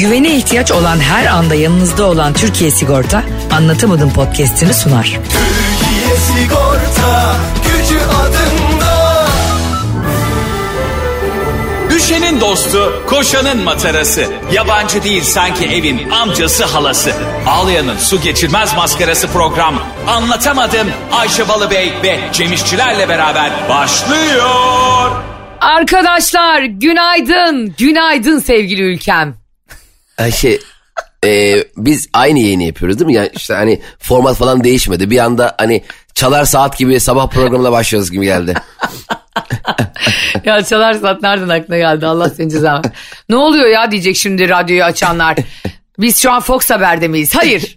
Güvene ihtiyaç olan her anda yanınızda olan Türkiye Sigorta anlatamadım podcast'ini sunar. Türkiye Sigorta gücü adında. Düşenin dostu, koşanın matarası. Yabancı değil sanki evin amcası halası. Ağlayanın su geçirmez maskarası program. Anlatamadım Ayşe Balıbey ve Cemişçilerle beraber başlıyor. Arkadaşlar günaydın. Günaydın sevgili ülkem. Ayşe e, biz aynı yayını yapıyoruz değil mi? Yani işte hani format falan değişmedi. Bir anda hani çalar saat gibi sabah programına başlıyoruz gibi geldi. Ya çalar saat nereden aklına geldi Allah seni cezanı. ne oluyor ya diyecek şimdi radyoyu açanlar. Biz şu an Fox Haber'de miyiz? Hayır.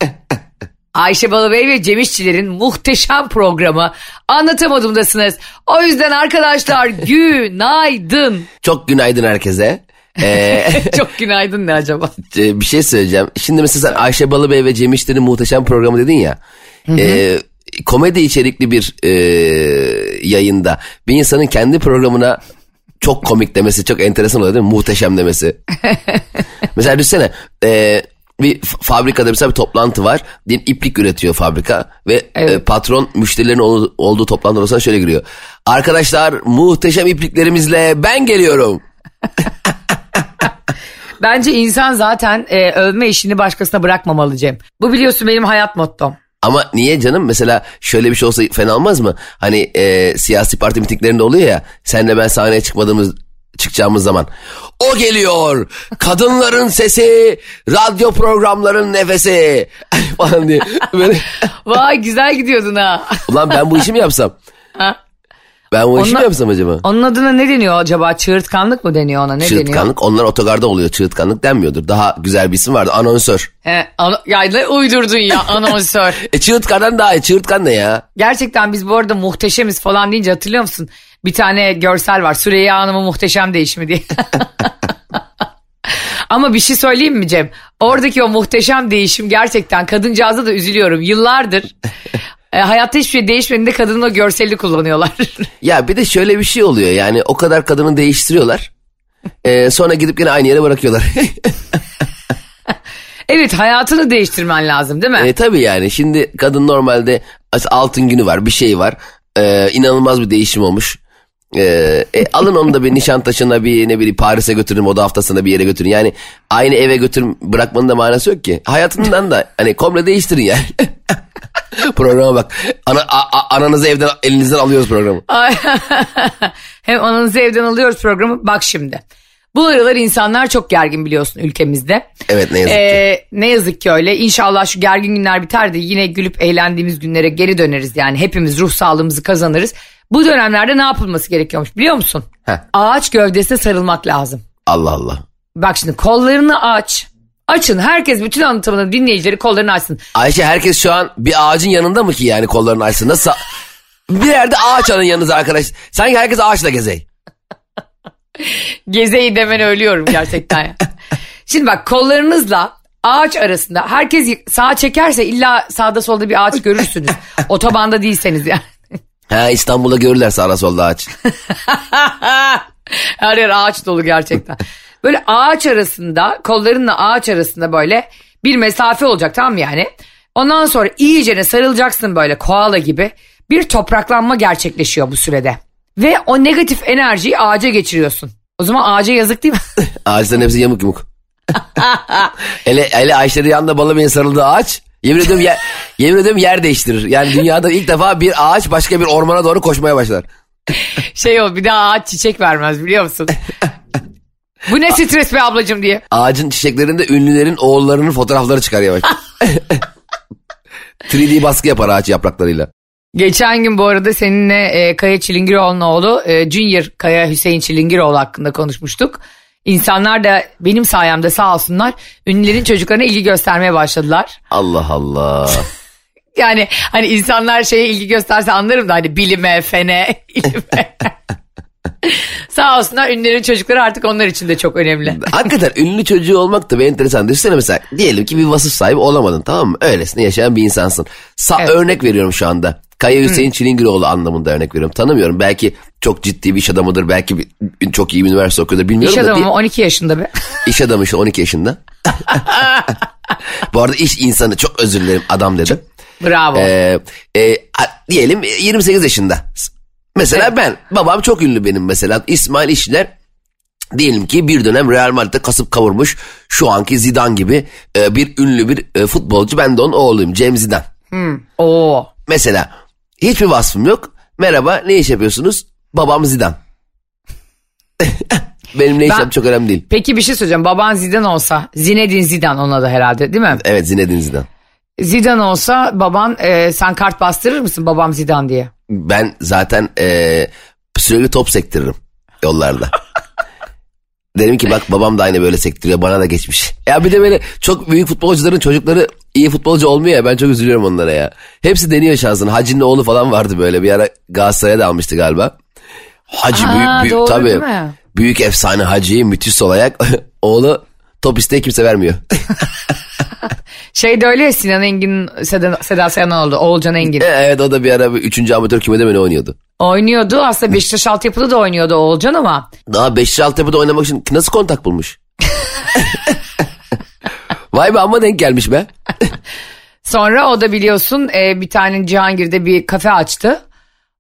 Ayşe Balıbey ve Cem İşçilerin muhteşem programı Anlatamadım'dasınız. O yüzden arkadaşlar günaydın. Çok günaydın herkese. Ee, Çok günaydın ne acaba? e, bir şey söyleyeceğim. Şimdi mesela sen Ayşe Balıbey ve Cem İşler'in muhteşem programı dedin ya. e, komedi içerikli bir e, yayında bir insanın kendi programına çok komik demesi çok enteresan oluyor değil mi? Muhteşem demesi. mesela düşünsene e, bir fabrikada mesela bir toplantı var. Diyelim iplik üretiyor fabrika ve Evet. e, patron müşterilerin ol- olduğu toplantı olursa şöyle giriyor. Arkadaşlar muhteşem ipliklerimizle ben geliyorum. Bence insan zaten e, övme işini başkasına bırakmamalı Cem. Bu biliyorsun benim hayat mottom. Ama niye canım? Mesela şöyle bir şey olsa fena olmaz mı? Hani e, siyasi parti mitinglerinde oluyor ya. Senle ben sahneye çıkmadığımız çıkacağımız zaman. O geliyor. Kadınların sesi, radyo programların nefesi falan diye. Böyle, Vay güzel gidiyordun ha. ulan ben bu işi mi yapsam? Ben bu işi mi yapsam acaba? Onun adına ne deniyor acaba? Çığırtkanlık mı deniyor ona? Ne deniyor? Çığırtkanlık. Onlar otogarda oluyor. Çığırtkanlık denmiyordur. Daha güzel bir isim vardı. Anonsör. He, ana- ya ne uydurdun ya anonsör. E çığırtkandan daha iyi. Çığırtkan ne ya? Gerçekten biz bu arada muhteşemiz falan deyince hatırlıyor musun? Bir tane görsel var. Süreyya Hanım'ın muhteşem değişimi diye. Ama bir şey söyleyeyim mi Cem? Oradaki o muhteşem değişim gerçekten kadıncağıza da üzülüyorum. Yıllardır e, hayatta hiçbir şey değişmediğinde kadının o görselini kullanıyorlar. Ya bir de şöyle bir şey oluyor yani o kadar kadını değiştiriyorlar. Ee, sonra gidip yine aynı yere bırakıyorlar. evet hayatını değiştirmen lazım değil mi? e, tabii yani şimdi kadın normalde altın günü var bir şey var. Ee, inanılmaz bir değişim olmuş. Ee, e, alın onu da bir Nişantaşı'na bir ne bileyim Paris'e götürün moda haftasına bir yere götürün. Yani aynı eve götürün bırakmanın da manası yok ki. Hayatından da hani komple değiştirin yani. Programa bak. Ana, a- a- ananızı evden elinizden alıyoruz programı. Hem ananızı evden alıyoruz programı. Bak şimdi. Bu aralar insanlar çok gergin biliyorsun ülkemizde. Evet ne yazık ki. Ee, ne yazık ki öyle. İnşallah şu gergin günler biter de yine gülüp eğlendiğimiz günlere geri döneriz. Yani hepimiz ruh sağlığımızı kazanırız. Bu dönemlerde ne yapılması gerekiyormuş biliyor musun? Heh. Ağaç gövdesine sarılmak lazım. Allah Allah. Bak şimdi kollarını aç. Açın. Herkes bütün anlatımını dinleyicileri kollarını açsın. Ayşe herkes şu an bir ağacın yanında mı ki yani kollarını açsın? Nasıl? Bir yerde ağaç alın yanınıza arkadaş. Sanki herkes ağaçla gezey. Gezeyi demen ölüyorum gerçekten. ya. Şimdi bak kollarınızla ağaç arasında herkes sağa çekerse illa sağda solda bir ağaç görürsünüz. Otobanda değilseniz yani. Ha İstanbul'da görürler sağda solda ağaç. Her yer ağaç dolu gerçekten. Böyle ağaç arasında kollarınla ağaç arasında böyle bir mesafe olacak tamam mı yani? Ondan sonra iyicene sarılacaksın böyle koala gibi. Bir topraklanma gerçekleşiyor bu sürede. Ve o negatif enerjiyi ağaca geçiriyorsun. O zaman ağaca yazık değil mi? Ağaçların hepsi yamuk yumuk. hele, hele Ayşe'nin yanında Balıbey'in sarıldığı ağaç yemin ediyorum, yer, yemin ediyorum yer değiştirir. Yani dünyada ilk defa bir ağaç başka bir ormana doğru koşmaya başlar. şey o bir daha ağaç çiçek vermez biliyor musun? Bu ne stres be ablacım diye. Ağacın çiçeklerinde ünlülerin oğullarının fotoğrafları çıkar yavaş. 3D baskı yapar ağaç yapraklarıyla. Geçen gün bu arada seninle e, Kaya Çilingiroğlu'nun oğlu e, Junior Kaya Hüseyin Çilingiroğlu hakkında konuşmuştuk. İnsanlar da benim sayemde sağ olsunlar ünlülerin çocuklarına ilgi göstermeye başladılar. Allah Allah. Yani hani insanlar şeye ilgi gösterse anlarım da hani bilime, fene, ilime. Sağ olsunlar ünlülerin çocukları artık onlar için de çok önemli. Hakikaten ünlü çocuğu olmak da bir enteresan. Düşünsene mesela diyelim ki bir vasıf sahibi olamadın tamam mı? Öylesine yaşayan bir insansın. Sa Evet. Örnek veriyorum şu anda. Kaya Hüseyin Çilingiroğlu anlamında örnek veriyorum. Tanımıyorum. Belki çok ciddi bir iş adamıdır. Belki bir- çok iyi bir üniversite okuyordur. Bilmiyorum İş da. adamı değil- mı? 12 yaşında be. İş adamı işte 12 yaşında. Bu arada iş insanı çok özür dilerim adam dedim. Bravo. Ee, e, diyelim 28 yaşında. Mesela ben babam çok ünlü benim mesela İsmail İşler diyelim ki bir dönem Real Madrid'de kasıp kavurmuş şu anki Zidane gibi e, bir ünlü bir e, futbolcu ben de onun oğluyum Cem Zidane. Oo. Mesela hiçbir vasfım yok merhaba ne iş yapıyorsunuz babam Zidane. benim ne iş yaptığım çok önemli değil. Peki bir şey söyleyeceğim. Baban Zidane olsa, Zinedine Zidane ona da herhalde değil mi? Evet Zinedine Zidane. Zidane olsa baban e, sen kart bastırır mısın babam Zidane diye? Ben zaten eee, sürekli top sektiririm yollarda. Derim ki bak babam da aynı böyle sektiriyor bana da geçmiş. Ya bir de böyle çok büyük futbolcuların çocukları iyi futbolcu olmuyor ya ben çok üzülüyorum onlara ya. Hepsi deniyor şansını. Hacı'nın oğlu falan vardı böyle bir ara Galatasaray'a da almıştı galiba. Hacı Aa, büyük, büyük doğru tabii. Büyük efsane Hacı müthiş sol ayak. oğlu top isteği kimse vermiyor. Şey de öyle ya Sinan Engin, Seda, Seda Sayan oldu. Oğulcan Engin. evet o da bir ara bir üçüncü amatör kümede ne oynuyordu. Oynuyordu. Aslında Beşiktaş altyapıda da oynuyordu Oğulcan ama. Daha 5 Altyapı'da oynamak için nasıl kontak bulmuş? Vay be amma denk gelmiş be. Sonra o da biliyorsun e, bir tane Cihangir'de bir kafe açtı.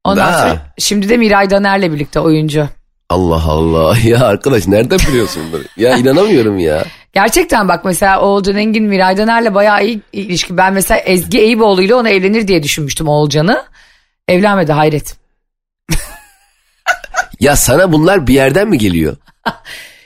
Ondan Da. sonra şimdi de Miray Daner'le birlikte oyuncu. Allah Allah ya arkadaş nereden biliyorsun bunları? Ya inanamıyorum ya. Gerçekten bak mesela Oğulcan Engin Miray Daner'le bayağı iyi ilişki. Ben mesela Ezgi Eyüboğlu ile ona evlenir diye düşünmüştüm Oğulcan'ı. Evlenmedi hayret. Ya sana bunlar bir yerden mi geliyor?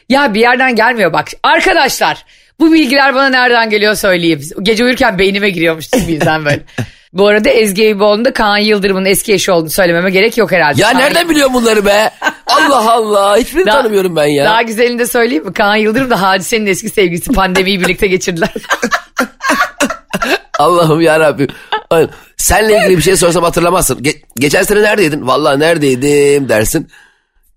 Ya bir yerden gelmiyor bak. Arkadaşlar bu bilgiler bana nereden geliyor söyleyeyim. Gece uyurken beynime giriyormuş birden böyle. Bu arada Ezgi Eyüboğlu'nun da Kaan Yıldırım'ın eski eşi olduğunu söylememe gerek yok herhalde. Ya Kaan- nereden biliyor bunları be? Allah Allah hiçbirini Daha- tanımıyorum ben ya. Daha güzelini de söyleyeyim mi? Kaan Yıldırım da Hadise'nin eski sevgilisi pandemiyi birlikte geçirdiler. Allah'ım ya Rabbim. Senle ilgili bir şey sorsam hatırlamazsın. Ge- geçen sene neredeydin? Vallahi neredeydim dersin.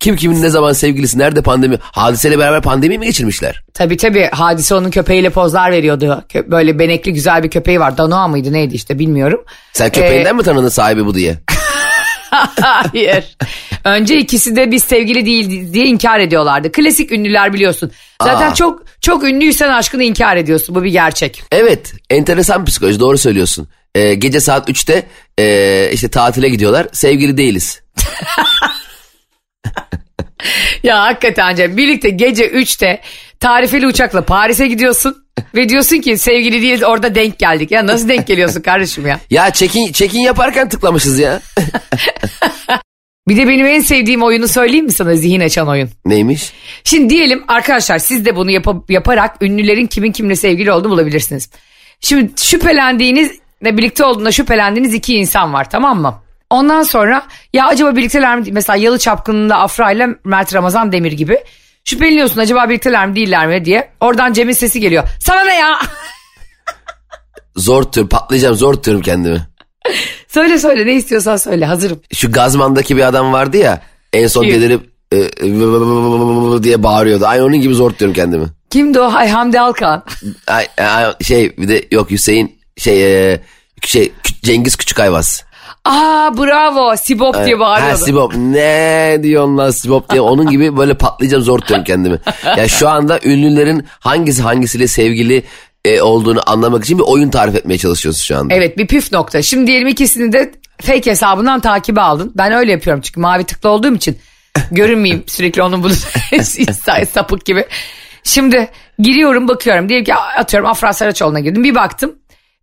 Kim kimin ne zaman sevgilisi nerede pandemi? Hadiseyle beraber pandemi mi geçirmişler? tabii tabii Hadise onun köpeğiyle pozlar veriyordu. Böyle benekli güzel bir köpeği var. Danoa mıydı neydi işte bilmiyorum. Sen köpeğinden Ee, mi tanıdın sahibi bu diye? Hayır. Önce ikisi de biz sevgili değil diye inkar ediyorlardı. Klasik ünlüler biliyorsun. Zaten Aa. çok çok ünlüysen aşkını inkar ediyorsun. Bu bir gerçek. Evet enteresan psikoloji doğru söylüyorsun. Ee, gece saat 3'te ee, işte tatile gidiyorlar sevgili değiliz. Ya hakikaten Cem birlikte gece 3'te tarifeli uçakla Paris'e gidiyorsun. Ve diyorsun ki sevgili değil orada denk geldik. Ya nasıl denk geliyorsun kardeşim ya? Ya check-in check yaparken tıklamışız ya. Bir de benim en sevdiğim oyunu söyleyeyim mi sana zihin açan oyun? Neymiş? Şimdi diyelim arkadaşlar siz de bunu yapa- yaparak ünlülerin kimin kimle sevgili olduğunu bulabilirsiniz. Şimdi şüphelendiğiniz ve birlikte olduğunda şüphelendiğiniz iki insan var tamam mı? Ondan sonra ya acaba birlikteler mi? Mesela Yalı Çapkını'nda Afra ile Mert Ramazan Demir gibi. Şüpheleniyorsun acaba birlikteler mi değiller mi diye. Oradan Cem'in sesi geliyor. Sana ne ya? Zor tutuyorum patlayacağım zor tutuyorum kendimi. söyle söyle ne istiyorsan söyle hazırım. Şu Gazman'daki bir adam vardı ya en son Kim? delirip e, diye bağırıyordu. Aynı onun gibi zor tutuyorum kendimi. Kimdi o? Hay Hamdi Alkan. Ay, ay, şey bir de yok Hüseyin şey e, şey Cengiz Küçük Ayvaz. Aa bravo Sibop diye Ha bağırıyordu. Sibop ne diyorsun lan Sibop diye onun gibi böyle patlayacağım zor tutuyorum kendimi. Ya şu anda ünlülerin hangisi hangisiyle sevgili e, olduğunu anlamak için bir oyun tarif etmeye çalışıyoruz şu anda. Evet bir püf nokta. Şimdi diyelim ikisini de fake hesabından takibe aldın. Ben öyle yapıyorum çünkü mavi tıklı olduğum için görünmeyeyim sürekli onun bunu sapık gibi. Şimdi giriyorum bakıyorum. Diyelim ki atıyorum Afra Saraçoğlu'na girdim. Bir baktım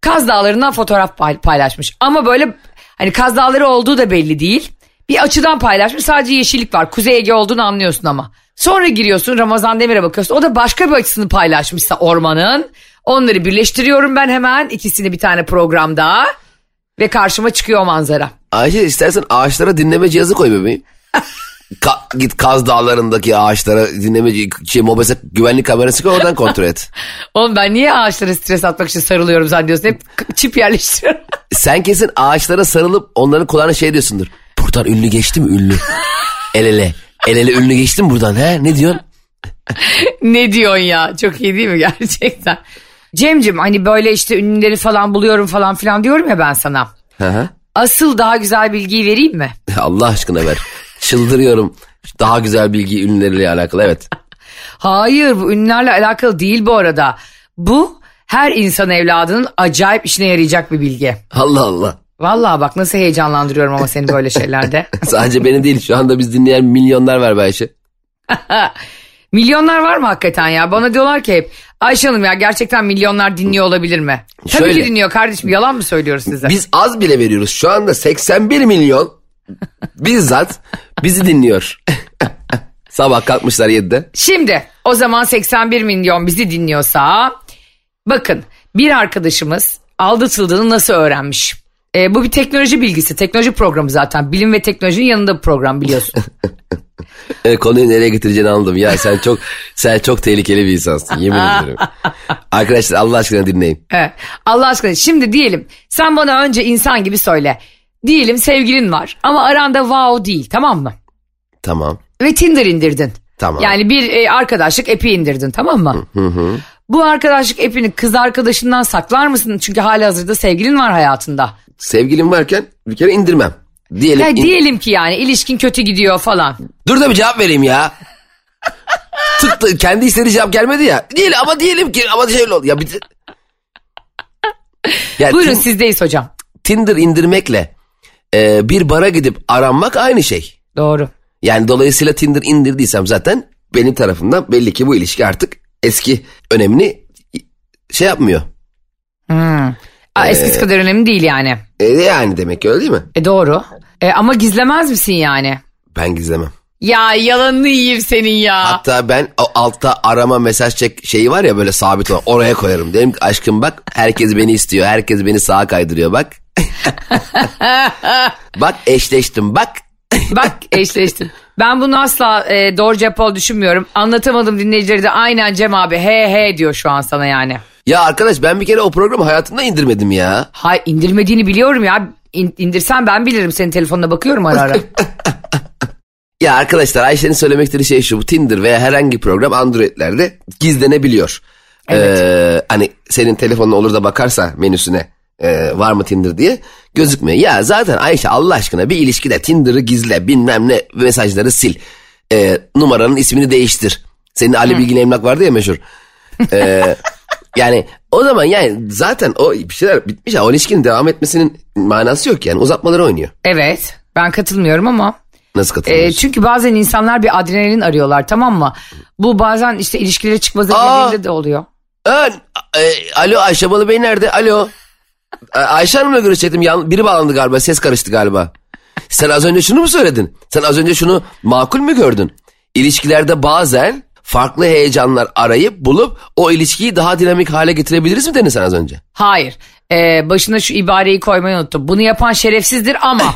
Kaz Dağları'ndan fotoğraf pay- paylaşmış. Ama böyle hani Kaz Dağları olduğu da belli değil. Bir açıdan paylaşmış sadece yeşillik var. Kuzey Ege olduğunu anlıyorsun ama. Sonra giriyorsun Ramazan Demir'e bakıyorsun. O da başka bir açısını paylaşmışsa ormanın. Onları birleştiriyorum ben hemen ikisini bir tane programda. Ve karşıma çıkıyor manzara. Ayşe istersen ağaçlara dinleme cihazı koy bebeğim. Ka- git Kaz Dağları'ndaki ağaçlara dinleme ci- şey, mobese güvenlik kamerası koy oradan kontrol et. Oğlum ben niye ağaçlara stres atmak için sarılıyorum zannediyorsun? Hep çip yerleştiriyorum. Sen kesin ağaçlara sarılıp onların kulağına şey diyorsundur. Buradan ünlü geçti mi ünlü? El ele. El ele ünlü geçti mi buradan he? Ne diyorsun? ne diyorsun ya? Çok iyi değil mi gerçekten? Cemcim hani böyle işte ünlüleri falan buluyorum falan filan diyorum ya ben sana. Hı hı. asıl daha güzel bilgiyi vereyim mi? Allah aşkına ver. Çıldırıyorum. Daha güzel bilgi ünlüleriyle alakalı evet. Hayır bu ünlülerle alakalı değil bu arada. Bu her insan evladının acayip işine yarayacak bir bilgi. Allah Allah. Vallahi bak nasıl heyecanlandırıyorum ama seni böyle şeylerde. Sadece beni değil şu anda biz dinleyen milyonlar var Ayşe. Milyonlar var mı hakikaten ya? Bana diyorlar ki hep Ayşe Hanım ya gerçekten milyonlar dinliyor olabilir mi? Tabii Şöyle. ki dinliyor kardeşim yalan mı söylüyoruz size? Biz az bile veriyoruz. Şu anda 81 milyon bizzat bizi dinliyor. Sabah kalkmışlar 7'de. Şimdi o zaman 81 milyon bizi dinliyorsa bakın bir arkadaşımız aldatıldığını nasıl öğrenmiş? E, bu bir teknoloji bilgisi. Teknoloji programı zaten. Bilim ve teknolojinin yanında bir program biliyorsun. E, konuyu nereye getireceğini anladım. Ya sen çok sen çok tehlikeli bir insansın. Yemin ederim. Arkadaşlar Allah aşkına dinleyin. Evet. Allah aşkına şimdi diyelim sen bana önce insan gibi söyle. Diyelim sevgilin var ama aranda wow değil tamam mı? Tamam. Ve Tinder indirdin. Tamam. Yani bir e, arkadaşlık epi indirdin tamam mı? Bu arkadaşlık epini kız arkadaşından saklar mısın? Çünkü hali hazırda sevgilin var hayatında. Sevgilim varken bir kere indirmem. Diyelim. Ya in- diyelim ki yani ilişkin kötü gidiyor falan. Dur da bir cevap vereyim ya. Tıktı kendi istediği cevap gelmedi ya. Değil ama diyelim ki ama şöyle oldu. Ya bir ya Buyurun Tin- sizdeyiz hocam. Tinder indirmekle e, bir bara gidip aranmak aynı şey. Doğru. Yani dolayısıyla Tinder indirdiysem zaten benim tarafımdan belli ki bu ilişki artık eski önemini şey yapmıyor. Aa, Ee, eskisi kadar önemli değil yani. E, yani demek ki öyle değil mi? E doğru. E, ama gizlemez misin yani? Ben gizlemem. Ya yalanını yiyeyim senin ya. Hatta ben o altta arama mesaj çek şeyi var ya böyle sabit olan oraya koyarım. Dedim ki aşkım bak herkes beni istiyor. Herkes beni sağa kaydırıyor bak. bak eşleştim bak. Bak eşleştin. Ben bunu asla e, doğru olduğunu düşünmüyorum. Anlatamadım dinleyicileri de aynen Cem abi he he diyor şu an sana yani. Ya arkadaş ben bir kere o programı hayatımda indirmedim ya. Hay indirmediğini biliyorum ya. İn, indirsen ben bilirim senin telefonuna bakıyorum ara ara. Ya arkadaşlar Ayşe'nin söylemek istediği şey şu. Bu Tinder veya herhangi bir program Android'lerde gizlenebiliyor. Ee, hani senin telefonun olur da bakarsa menüsüne e, var mı Tinder diye gözükmüyor. Ya zaten Ayşe Allah aşkına bir ilişkide Tinder'ı gizle bilmem ne mesajları sil. Ee, numaranın ismini değiştir. Senin Ali Bilgin Emlak vardı ya meşhur. Ee, yani o zaman yani zaten o bir şeyler bitmiş ya o ilişkinin devam etmesinin manası yok yani uzatmaları oynuyor. evet ben katılmıyorum ama. Nasıl E, katılıyorsun? çünkü bazen insanlar bir adrenalin arıyorlar tamam mı? Bu bazen işte ilişkileri çıkmaza Aa! girdiğinde de oluyor. Aa, e, alo Ayşe Balı Bey nerede? Alo. Ayşe Hanım'la görüşecektim. Biri bağlandı galiba. Ses karıştı galiba. Sen az önce şunu mu söyledin? Sen az önce şunu makul mü gördün? İlişkilerde bazen farklı heyecanlar arayıp bulup o ilişkiyi daha dinamik hale getirebiliriz mi dedin sen az önce? Hayır. E, başına şu ibareyi koymayı unuttum. Bunu yapan şerefsizdir ama.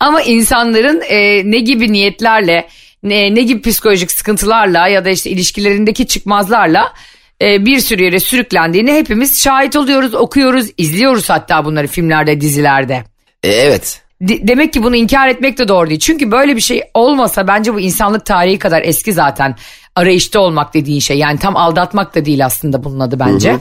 ama insanların e, ne gibi niyetlerle, ne, ne gibi psikolojik sıkıntılarla ya da işte ilişkilerindeki çıkmazlarla e, bir sürü yere sürüklendiğini hepimiz şahit oluyoruz, okuyoruz, izliyoruz hatta bunları filmlerde, dizilerde. E, evet. De- demek ki bunu inkar etmek de doğru değil. Çünkü böyle bir şey olmasa bence bu insanlık tarihi kadar eski zaten arayışta olmak dediğin şey. Yani tam aldatmak da değil aslında bunun adı bence.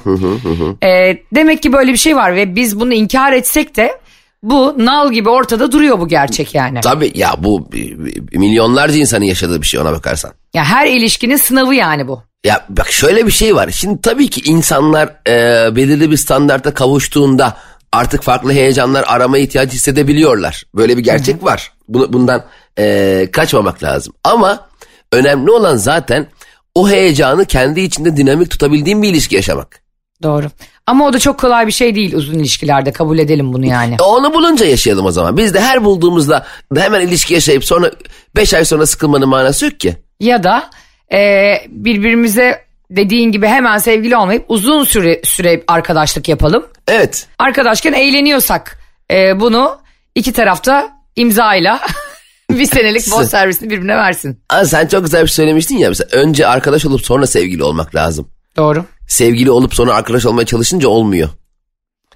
Ee, demek ki böyle bir şey var ve biz bunu inkar etsek de bu nal gibi ortada duruyor bu gerçek yani. Tabii ya bu e, e, milyonlarca insanın yaşadığı bir şey ona bakarsan. Ya her ilişkinin sınavı yani bu. Ya bak şöyle bir şey var. Şimdi tabii ki insanlar e, belirli bir standarta kavuştuğunda artık farklı heyecanlar arama ihtiyacı hissedebiliyorlar. Böyle bir gerçek var. Bunu, bundan e, kaçmamak lazım. Ama önemli olan zaten o heyecanı kendi içinde dinamik tutabildiğin bir ilişki yaşamak. Doğru. Ama o da çok kolay bir şey değil uzun ilişkilerde kabul edelim bunu yani. E, Onu bulunca yaşayalım o zaman. Biz de her bulduğumuzda hemen ilişki yaşayıp sonra 5 ay sonra sıkılmanın manası yok ki. Ya da e, birbirimize dediğin gibi hemen sevgili olmayıp uzun süre süre arkadaşlık yapalım. Evet. Arkadaşken eğleniyorsak e, bunu iki tarafta imzayla bir senelik boş servisini birbirine versin. Aa, sen çok güzel bir şey söylemiştin ya. Mesela önce arkadaş olup sonra sevgili olmak lazım. Doğru. sevgili olup sonra arkadaş olmaya çalışınca olmuyor.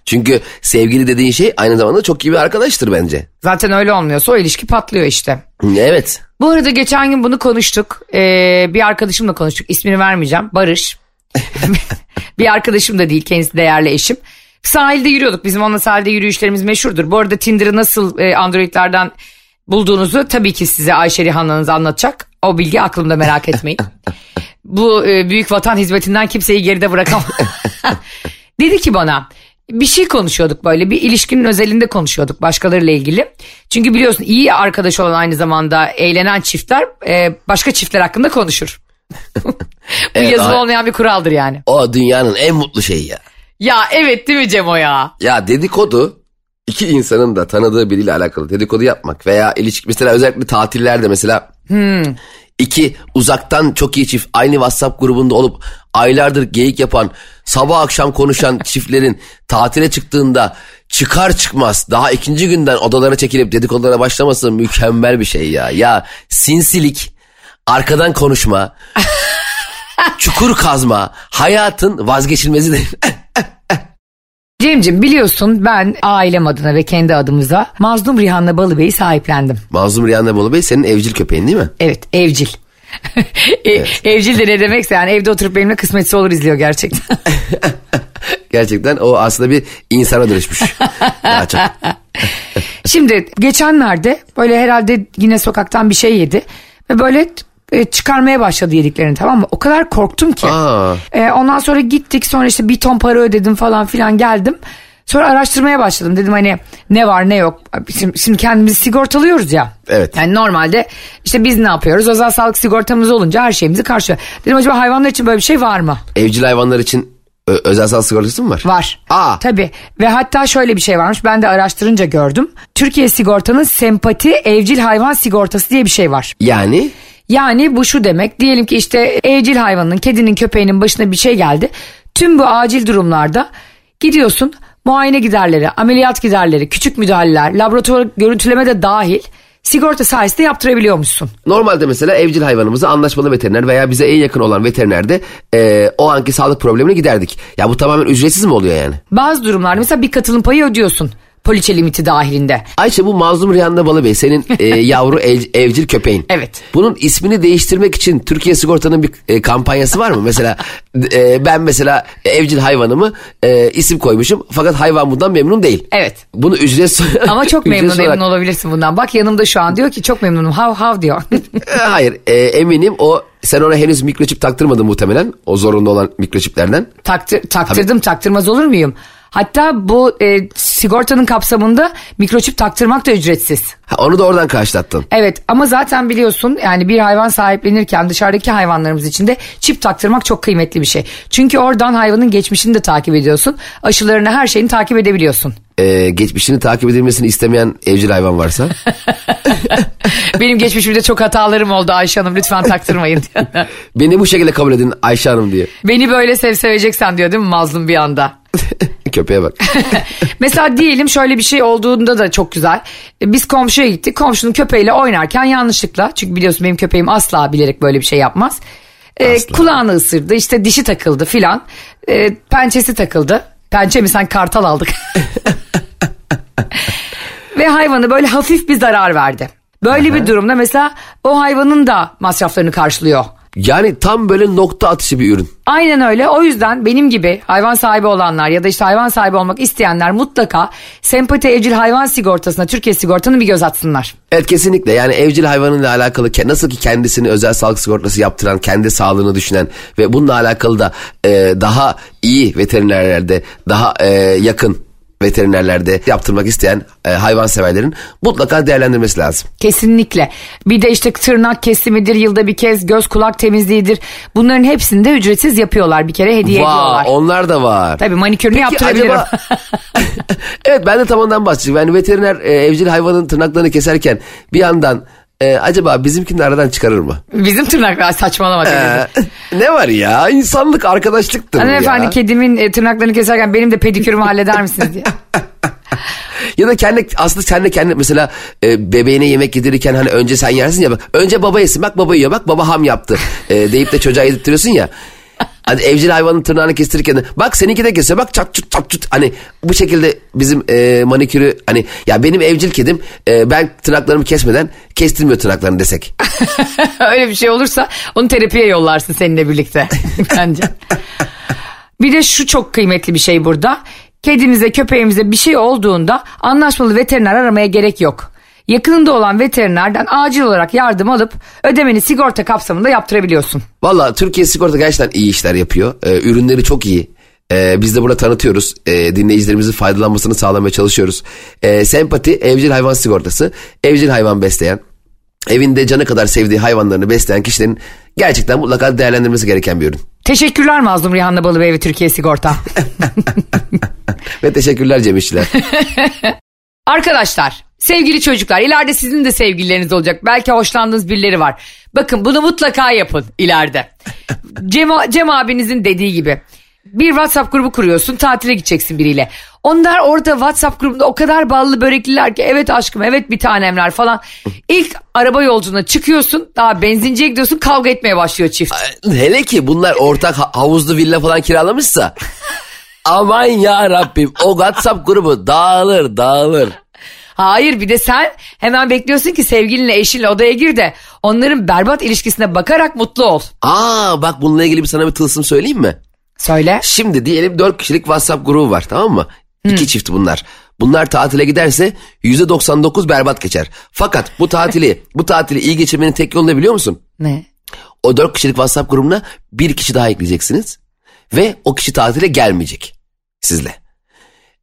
Çünkü sevgili dediğin şey aynı zamanda çok iyi bir arkadaştır bence. Zaten öyle olmuyorsa o ilişki patlıyor işte. Evet. Bu arada geçen gün bunu konuştuk. Ee, bir arkadaşımla konuştuk. İsmini vermeyeceğim. Barış. bir arkadaşım da değil kendisi değerli eşim. Sahilde yürüyorduk. Bizim onunla sahilde yürüyüşlerimiz meşhurdur. Bu arada Tinder'ı nasıl e, Android'lerden bulduğunuzu tabii ki size Ayşe Rihan'ınız anlatacak. O bilgi aklımda merak etmeyin. Bu e, büyük vatan hizmetinden kimseyi geride bırakamam. Dedi ki bana bir şey konuşuyorduk böyle bir ilişkinin özelinde konuşuyorduk başkalarıyla ilgili. Çünkü biliyorsun iyi arkadaş olan aynı zamanda eğlenen çiftler e, başka çiftler hakkında konuşur. Bu Evet, yazılı olmayan bir kuraldır yani. O dünyanın en mutlu şeyi ya. Ya evet değil mi Cemo ya? Ya dedikodu iki insanın da tanıdığı biriyle alakalı dedikodu yapmak veya ilişki mesela özellikle tatillerde mesela iki uzaktan çok iyi çift aynı WhatsApp grubunda olup aylardır geyik yapan sabah akşam konuşan çiftlerin tatile çıktığında çıkar çıkmaz daha ikinci günden odalara çekilip dedikodulara başlaması mükemmel bir şey ya. Ya sinsilik, arkadan konuşma, çukur kazma hayatın vazgeçilmezi değil. Cemcim biliyorsun ben ailem adına ve kendi adımıza Mazlum Rihanna Balıbey'i sahiplendim. Mazlum Rihanna Bolu Bey senin evcil köpeğin değil mi? Evet evcil. E- Evcil de ne demekse yani evde oturup benimle kısmetse olur izliyor gerçekten. Gerçekten o aslında bir insana dönüşmüş. Daha çok. Şimdi geçenlerde böyle herhalde yine sokaktan bir şey yedi ve böyle e, çıkarmaya başladı yediklerini tamam mı? O kadar korktum ki. Aa. E, ondan sonra gittik sonra işte bir ton para ödedim falan filan geldim. Sonra araştırmaya başladım dedim hani ne var ne yok. Şimdi, şimdi kendimizi sigortalıyoruz ya. Evet. Yani normalde işte biz ne yapıyoruz? Özel sağlık sigortamız olunca her şeyimizi karşılıyor. Dedim acaba hayvanlar için böyle bir şey var mı? Evcil hayvanlar için ö- özel sağlık sigortası mı var? Var. Aa. Tabii ve hatta şöyle bir şey varmış ben de araştırınca gördüm. Türkiye Sigorta'nın sempati evcil hayvan sigortası diye bir şey var. Yani Yani bu şu demek diyelim ki işte evcil hayvanın kedinin köpeğinin başına bir şey geldi. Tüm bu acil durumlarda gidiyorsun muayene giderleri, ameliyat giderleri, küçük müdahaleler, laboratuvar görüntüleme de dahil sigorta sayesinde yaptırabiliyormuşsun. normalde mesela evcil hayvanımızı anlaşmalı veteriner veya bize en yakın olan veterinerde e, o anki sağlık problemini giderdik. Ya bu tamamen ücretsiz mi oluyor yani? Bazı durumlarda mesela bir katılım payı ödüyorsun poliçe limiti dahilinde. Ayşe bu Mazlum Rihanna Balı Bey senin e, yavru ev- evcil köpeğin. Evet. Bunun ismini değiştirmek için Türkiye Sigorta'nın bir e, kampanyası var mı? Mesela e, ben mesela evcil hayvanımı e, isim koymuşum fakat hayvan bundan memnun değil. Evet. Bunu ücretsiz Ama çok memnun ücretsiz olarak- memnun olabilirsin bundan. Bak yanımda şu an diyor ki çok memnunum hav hav diyor. E, Hayır e, eminim o sen ona henüz mikroçip taktırmadın muhtemelen o zorunlu olan mikroçiplerden. Taktır, taktırdım taktırmaz olur muyum? Hatta bu e, sigortanın kapsamında mikroçip taktırmak da ücretsiz. Ha, onu da oradan karşılattın. Evet ama zaten biliyorsun yani bir hayvan sahiplenirken dışarıdaki hayvanlarımız için de çip taktırmak çok kıymetli bir şey. Çünkü oradan hayvanın geçmişini de takip ediyorsun. Aşılarını her şeyini takip edebiliyorsun. E, geçmişini takip edilmesini istemeyen evcil hayvan varsa. Benim geçmişimde çok hatalarım oldu Ayşe Hanım lütfen taktırmayın. Beni bu şekilde kabul edin Ayşe Hanım diye. Beni böyle sev seveceksen diyor değil mi mazlum bir anda. Köpeğe bak. Mesela diyelim şöyle bir şey olduğunda da çok güzel. Biz komşuya gittik. Komşunun köpeğiyle oynarken yanlışlıkla çünkü biliyorsun benim köpeğim asla bilerek böyle bir şey yapmaz. E, Asla. kulağını ısırdı işte dişi takıldı filan. E, pençesi takıldı. Pençe mi sen kartal aldık. Ve hayvanı böyle hafif bir zarar verdi. Böyle bir durumda mesela o hayvanın da masraflarını karşılıyor. Yani tam böyle nokta atışı bir ürün. Aynen öyle. O yüzden benim gibi hayvan sahibi olanlar ya da işte hayvan sahibi olmak isteyenler mutlaka sempati evcil hayvan sigortasına Türkiye sigortanın bir göz atsınlar. Evet kesinlikle yani evcil hayvanıyla alakalı nasıl ki kendisini özel sağlık sigortası yaptıran, kendi sağlığını düşünen ve bununla alakalı da e, daha iyi veterinerlerde, daha e, yakın veterinerlerde yaptırmak isteyen e, hayvan severlerin mutlaka değerlendirmesi lazım. Kesinlikle. Bir de işte tırnak kesimidir, yılda bir kez göz kulak temizliğidir. Bunların hepsini de ücretsiz yapıyorlar bir kere hediye ediyorlar. Vay onlar da var. Tabii manikürünü Peki yaptırabilirim. acaba- evet ben de tam ondan bahsedeceğim. Yani veteriner e, evcil hayvanın tırnaklarını keserken bir yandan e, acaba bizimkini aradan çıkarır mı? Bizim tırnaklar saçmalama. E, teyze. ne var ya insanlık arkadaşlıktır Hanımefendi ya. kedimin e, tırnaklarını keserken benim de pedikürümü halleder misiniz diye. Ya da kendi aslında sen de kendi mesela e, bebeğine yemek yedirirken hani önce sen yersin ya bak önce baba yesin bak baba yiyor bak baba ham yaptı e, deyip de çocuğa yedirtiyorsun ya. Hani evcil hayvanın tırnağını kestirirken de bak seninki de kesiyor bak çat çut çat çut hani bu şekilde bizim e, manikürü hani ya benim evcil kedim e, ben tırnaklarımı kesmeden kestirmiyor tırnaklarını desek. Öyle bir şey olursa onu terapiye yollarsın seninle birlikte bence. Bir de şu çok kıymetli bir şey burada. kedimize köpeğimize bir şey olduğunda anlaşmalı veteriner aramaya gerek yok. Yakınında olan veterinerden acil olarak yardım alıp ödemeni sigorta kapsamında yaptırabiliyorsun. Valla Türkiye Sigorta gerçekten iyi işler yapıyor. Ee, ürünleri çok iyi. Ee, biz de burada tanıtıyoruz. Ee, dinleyicilerimizin faydalanmasını sağlamaya çalışıyoruz. Ee, sempati evcil hayvan sigortası. Evcil hayvan besleyen, evinde canı kadar sevdiği hayvanlarını besleyen kişilerin gerçekten mutlaka değerlendirmesi gereken bir ürün. Teşekkürler Mazlum Rihanna Balıbey ve Türkiye Sigorta. Ve teşekkürler Cem İşçiler. Arkadaşlar sevgili çocuklar ileride sizin de sevgilileriniz olacak. Belki hoşlandığınız birileri var. Bakın bunu mutlaka yapın ileride. Cem, Cem abinizin dediği gibi. Bir WhatsApp grubu kuruyorsun tatile gideceksin biriyle. Onlar orada WhatsApp grubunda o kadar ballı börekliler ki evet aşkım evet bir tanemler falan. İlk araba yolculuğuna çıkıyorsun daha benzinciye gidiyorsun kavga etmeye başlıyor çift. Hele ki bunlar ortak ha- havuzlu villa falan kiralamışsa. Aman ya Rabbim o WhatsApp grubu dağılır dağılır. Hayır bir de sen hemen bekliyorsun ki sevgilinle eşinle odaya gir de onların berbat ilişkisine bakarak mutlu ol. Aa bak bununla ilgili bir sana bir tılsım söyleyeyim mi? Söyle. Şimdi diyelim 4 kişilik WhatsApp grubu var tamam mı? İki çift bunlar. Bunlar tatile giderse %99 berbat geçer. Fakat bu tatili bu tatili iyi geçirmenin tek yolu ne biliyor musun? Ne? O 4 kişilik WhatsApp grubuna bir kişi daha ekleyeceksiniz. Ve o kişi tatile gelmeyecek sizle.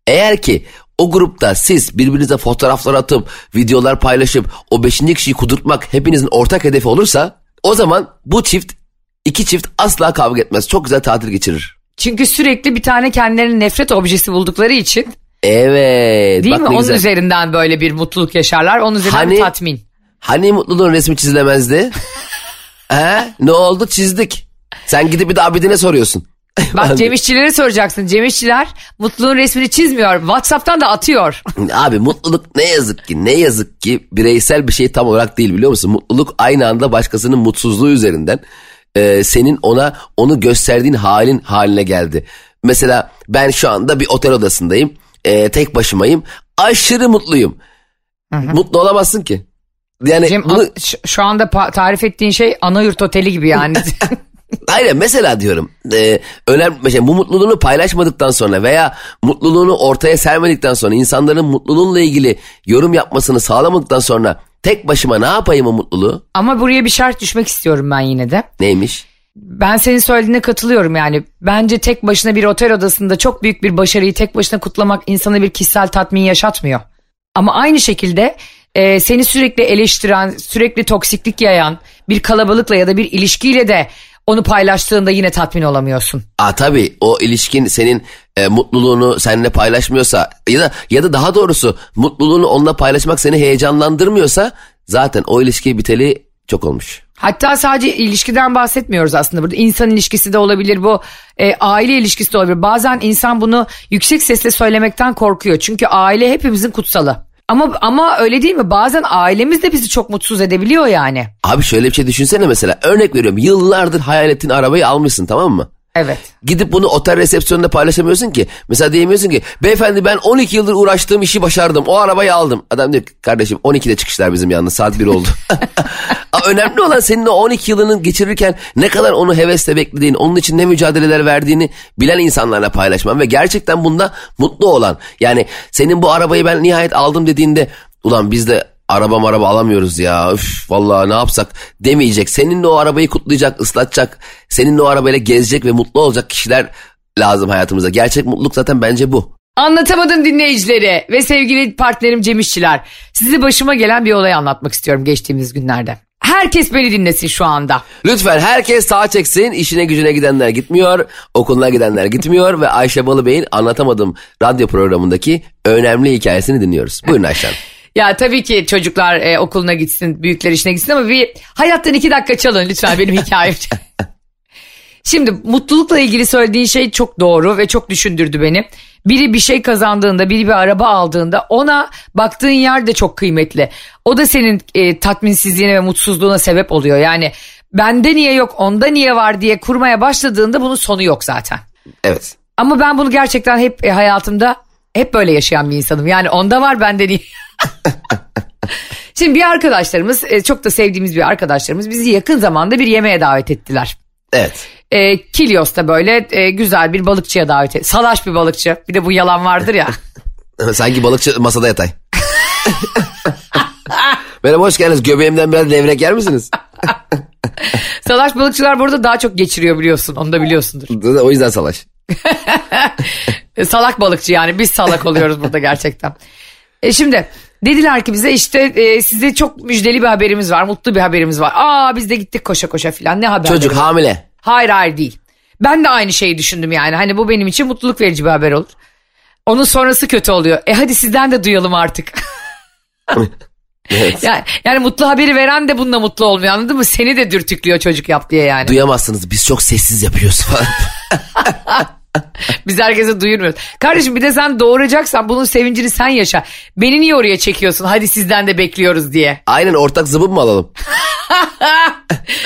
Eğer ki o grupta siz birbirinize fotoğraflar atıp videolar paylaşıp o beşinci kişiyi kudurtmak hepinizin ortak hedefi olursa o zaman bu çift iki çift asla kavga etmez. Çok güzel tatil geçirir. Çünkü sürekli bir tane kendilerinin nefret objesi buldukları için Evet. değil mi? Onun güzel. üzerinden böyle bir mutluluk yaşarlar. Onun üzerinden Hani- bir tatmin. Hani mutluluğun resmi çizilemezdi? He? Ne oldu çizdik. Sen gidip bir de abidine soruyorsun. Bak Cem İşçilere soracaksın. Cem İşçiler mutluluğun resmini çizmiyor. Whatsapp'tan da atıyor. Abi mutluluk ne yazık ki ne yazık ki bireysel bir şey tam olarak değil biliyor musun? Mutluluk aynı anda başkasının mutsuzluğu üzerinden e, senin ona onu gösterdiğin halin haline geldi. Mesela ben şu anda bir otel odasındayım. e, tek başımayım. Aşırı mutluyum. Mutlu olamazsın ki. Yani Cem bunu, şu- anda tarif ettiğin şey ana yurt oteli gibi yani. Aynen mesela diyorum e, önemli mesela bu mutluluğunu paylaşmadıktan sonra veya mutluluğunu ortaya sermedikten sonra insanların mutluluğunla ilgili yorum yapmasını sağlamadıktan sonra tek başıma ne yapayım o mutluluğu Ama buraya bir şart düşmek istiyorum ben yine de. neymiş? Ben senin söylediğine katılıyorum yani. Bence tek başına bir otel odasında çok büyük bir başarıyı tek başına kutlamak insana bir kişisel tatmin yaşatmıyor. Ama aynı şekilde e, seni sürekli eleştiren, sürekli toksiklik yayan bir kalabalıkla ya da bir ilişkiyle de onu paylaştığında yine tatmin olamıyorsun. Aa tabii o ilişkin senin e, mutluluğunu seninle paylaşmıyorsa ya da ya da daha doğrusu mutluluğunu onunla paylaşmak seni heyecanlandırmıyorsa zaten o ilişki biteli çok olmuş. Hatta sadece ilişkiden bahsetmiyoruz aslında burada. İnsan ilişkisi de olabilir bu, e, aile ilişkisi de olabilir. Bazen insan bunu yüksek sesle söylemekten korkuyor. Çünkü aile hepimizin kutsalı. Ama ama öyle değil mi? Bazen ailemiz de bizi çok mutsuz edebiliyor yani. Abi şöyle bir şey düşünsene mesela örnek veriyorum yıllardır hayal ettiğin arabayı almışsın tamam mı? Evet. Gidip bunu otel resepsiyonunda paylaşamıyorsun ki. Mesela diyemiyorsun ki beyefendi ben 12 yıldır uğraştığım işi başardım. O arabayı aldım. Adam diyor kardeşim 12'de çıkışlar bizim yalnız saat 1 oldu. Önemli olan senin o 12 yılını geçirirken ne kadar onu hevesle beklediğin, onun için ne mücadeleler verdiğini bilen insanlarla paylaşman ve gerçekten bunda mutlu olan. Yani senin bu arabayı ben nihayet aldım dediğinde ulan biz de araba maraba alamıyoruz ya üf vallahi ne yapsak demeyecek. Seninle o arabayı kutlayacak, ıslatacak, seninle o arabayla gezecek ve mutlu olacak kişiler lazım hayatımıza. Gerçek mutluluk zaten bence bu. Anlatamadım dinleyicileri ve sevgili partnerim Cem İşçiler. Size başıma gelen bir olay anlatmak istiyorum geçtiğimiz günlerde. Herkes beni dinlesin şu anda. Lütfen herkes sağa çeksin. İşine gücüne gidenler gitmiyor. Okuluna gidenler gitmiyor. Ve Ayşe Balıbey'in Anlatamadım radyo programındaki önemli hikayesini dinliyoruz. Buyurun Ayşe Hanım. Ya tabii ki çocuklar e, okuluna gitsin, büyükler işine gitsin ama bir hayattan iki dakika çalın lütfen benim hikayem. Şimdi mutlulukla ilgili söylediğin şey çok doğru ve çok düşündürdü beni. Biri bir şey kazandığında, biri bir araba aldığında ona baktığın yer de çok kıymetli. O da senin e, tatminsizliğine ve mutsuzluğuna sebep oluyor. Yani bende niye yok, onda niye var diye kurmaya başladığında bunun sonu yok zaten. Evet. Ama ben bunu gerçekten hep e, hayatımda hep böyle yaşayan bir insanım. Yani onda var bende değil. Şimdi bir arkadaşlarımız e, çok da sevdiğimiz bir arkadaşlarımız bizi yakın zamanda bir yemeğe davet ettiler. Evet. e, Kilyos'ta böyle e, güzel bir balıkçıya davet et. Salaş bir balıkçı. Bir de bu yalan vardır ya. Sanki balıkçı masada yatay. Merhaba hoş geldiniz. Göbeğimden biraz levrek yer misiniz? Salaş balıkçılar burada daha çok geçiriyor biliyorsun. Onu da biliyorsundur. o yüzden salaş. E, salak balıkçı yani biz salak oluyoruz burada gerçekten. E şimdi dediler ki bize işte e, size çok müjdeli bir haberimiz var. Mutlu bir haberimiz var. Aa biz de gittik koşa koşa filan ne haber? Çocuk hamile. Hayır hayır değil. Ben de aynı şeyi düşündüm yani. Hani bu benim için mutluluk verici bir haber olur. Onun sonrası kötü oluyor. E hadi sizden de duyalım artık. Evet. yani, yani mutlu haberi veren de bununla mutlu olmuyor anladın mı? Seni de dürtüklüyor çocuk yap diye yani. Duyamazsınız biz çok sessiz yapıyoruz falan. Biz herkese duyurmuyoruz. Kardeşim bir de sen doğuracaksan bunun sevincini sen yaşa. Beni niye oraya çekiyorsun? Hadi sizden de bekliyoruz diye. Aynen ortak zıbın mı alalım?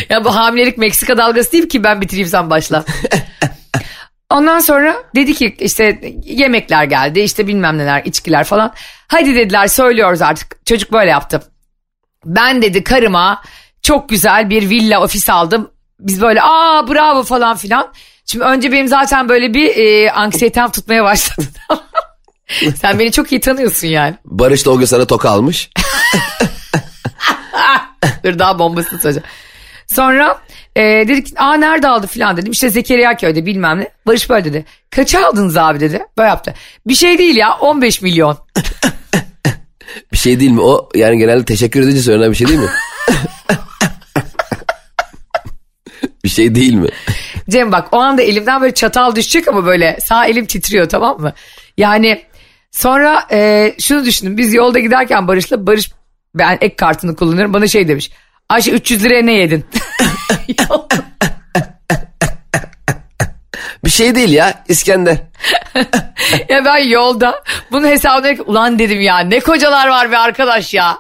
Ya bu hamilelik Meksika dalgası değil ki ben bitireyim sen başla. Ondan sonra dedi ki işte yemekler geldi işte bilmem neler içkiler falan. Hadi dediler söylüyoruz artık çocuk böyle yaptı. Ben dedi karıma çok güzel bir villa ofis aldım. Biz böyle aa bravo falan filan. Şimdi önce benim zaten böyle bir e, anksiyetem tutmaya başladı. Sen beni çok iyi tanıyorsun yani. Barış da o gün sana toka almış. Dur daha bombasını söyleyeceğim. Sonra e, dedik aa nerede aldı filan dedim. İşte Zekeriya köyde bilmem ne. Barış böyle dedi. Kaça aldınız abi dedi. Böyle yaptı. Bir şey değil ya 15 milyon. Bir şey değil mi? O yani genelde teşekkür edince söylenen bir şey değil mi? Bir şey değil mi? Cem bak o anda elimden böyle çatal düşecek ama böyle sağ elim titriyor tamam mı? Yani sonra e, şunu düşündüm. Biz yolda giderken Barış'la Barış ben ek kartını kullanıyorum. Bana şey demiş. Ayşe 300 liraya ne yedin? Bir şey değil ya İskender. ya ben yolda bunun hesabını ulan dedim ya ne kocalar var be arkadaş ya.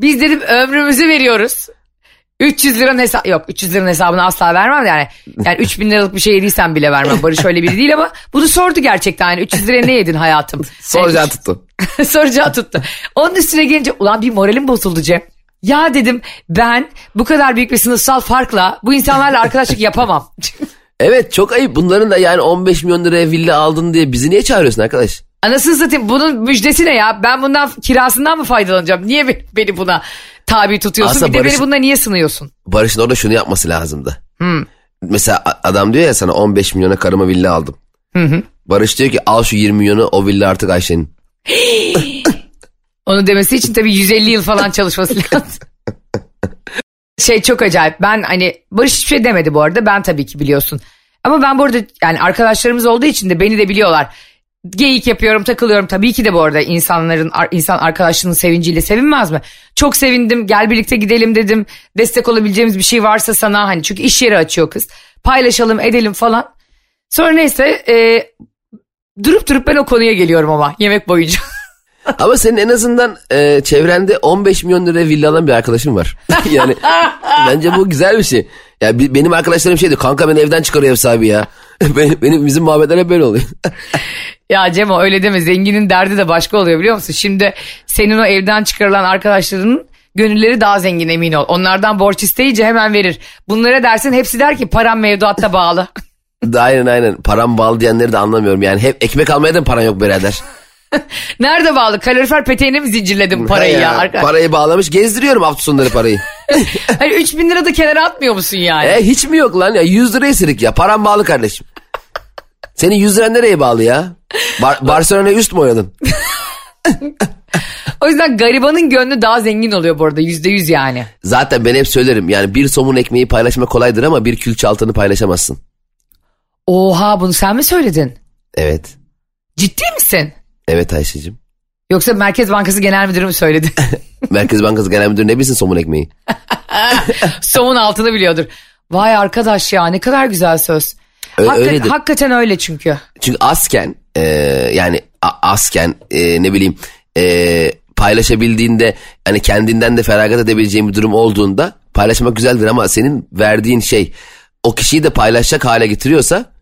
Biz dedim ömrümüzü veriyoruz. 300 liranın hesabı yok 300 liranın hesabını asla vermem yani. Yani 3000 liralık bir şey yediysen bile vermem. Barış öyle biri değil ama bunu sordu gerçekten yani 300 liraya ne yedin hayatım? Soracağı tuttu. Soracağı tuttu. Onun üstüne gelince ulan bir moralim bozuldu Cem. Ya dedim ben bu kadar büyük bir sınıfsal farkla bu insanlarla arkadaşlık yapamam. Evet çok ayıp. Bunların da yani 15 milyon liraya villa aldın diye bizi niye çağırıyorsun arkadaş? Anasını satayım bunun müjdesi ne ya? Ben bundan kirasından mı faydalanacağım? Niye be- beni buna tabi tutuyorsun? Aslında bir de Barış- beni bunda niye sınıyorsun? Barış'ın orada şunu yapması lazımdı. Mesela a- adam diyor ya sana 15 milyona karıma villa aldım. Barış diyor ki al şu 20 milyonu o villa artık Ayşe'nin. Onu demesi için tabii 150 yıl falan çalışması lazım. şey çok acayip. Ben hani Barış hiçbir şey demedi bu arada. Ben tabii ki biliyorsun. Ama ben bu arada yani arkadaşlarımız olduğu için de beni de biliyorlar. Geyik yapıyorum, takılıyorum. Tabii ki de bu arada insanların ar- insan arkadaşının sevinciyle sevinmez mi? Çok sevindim. Gel birlikte gidelim dedim. Destek olabileceğimiz bir şey varsa sana hani çünkü iş yeri açıyor kız. Paylaşalım, edelim falan. Sonra neyse e, durup durup ben o konuya geliyorum ama yemek boyunca. Ama senin en azından e, çevrende 15 milyon liraya villa alan bir arkadaşın var. yani bence bu güzel bir şey. Ya bi- benim arkadaşlarım şeydi kanka beni evden çıkarıyor ev sahibi ya. benim, benim bizim muhabbetler hep böyle oluyor. Ya Cemo öyle deme zenginin derdi de başka oluyor biliyor musun? Şimdi senin o evden çıkarılan arkadaşlarının gönülleri daha zengin emin ol. Onlardan borç isteyince hemen verir. Bunlara dersin hepsi der ki param mevduatta bağlı. aynen aynen param bağlı diyenleri de anlamıyorum. Yani hep ekmek almaya da mı paran yok birader? Nerede bağlı? Kalorifer peteğine mi zincirledin parayı Ha ya? Arka- Parayı bağlamış gezdiriyorum hafta sonları parayı. Hani 3 bin lira da kenara atmıyor musun yani? e hiç mi yok lan ya 100 lira esirik ya param bağlı kardeşim. Senin 100 liran nereye bağlı ya? Bar Barcelona'ya üst mü oynadın? O yüzden garibanın gönlü daha zengin oluyor bu arada yüzde yüz yani. Zaten ben hep söylerim yani bir somun ekmeği paylaşmak kolaydır ama bir külçe altını paylaşamazsın. Oha bunu sen mi söyledin? Evet. Ciddi misin? Evet Ayşe'cim. Yoksa Merkez Bankası Genel Müdürü mü söyledi? Merkez Bankası Genel Müdürü ne bilsin somun ekmeği? Somun altını biliyordur. Vay arkadaş ya ne kadar güzel söz. Hakikaten, öyledir. hakikaten öyle çünkü. Çünkü azken e, yani a- azken e, ne bileyim e, paylaşabildiğinde hani kendinden de feragat edebileceğin bir durum olduğunda paylaşmak güzeldir ama senin verdiğin şey o kişiyi de paylaşacak hale getiriyorsa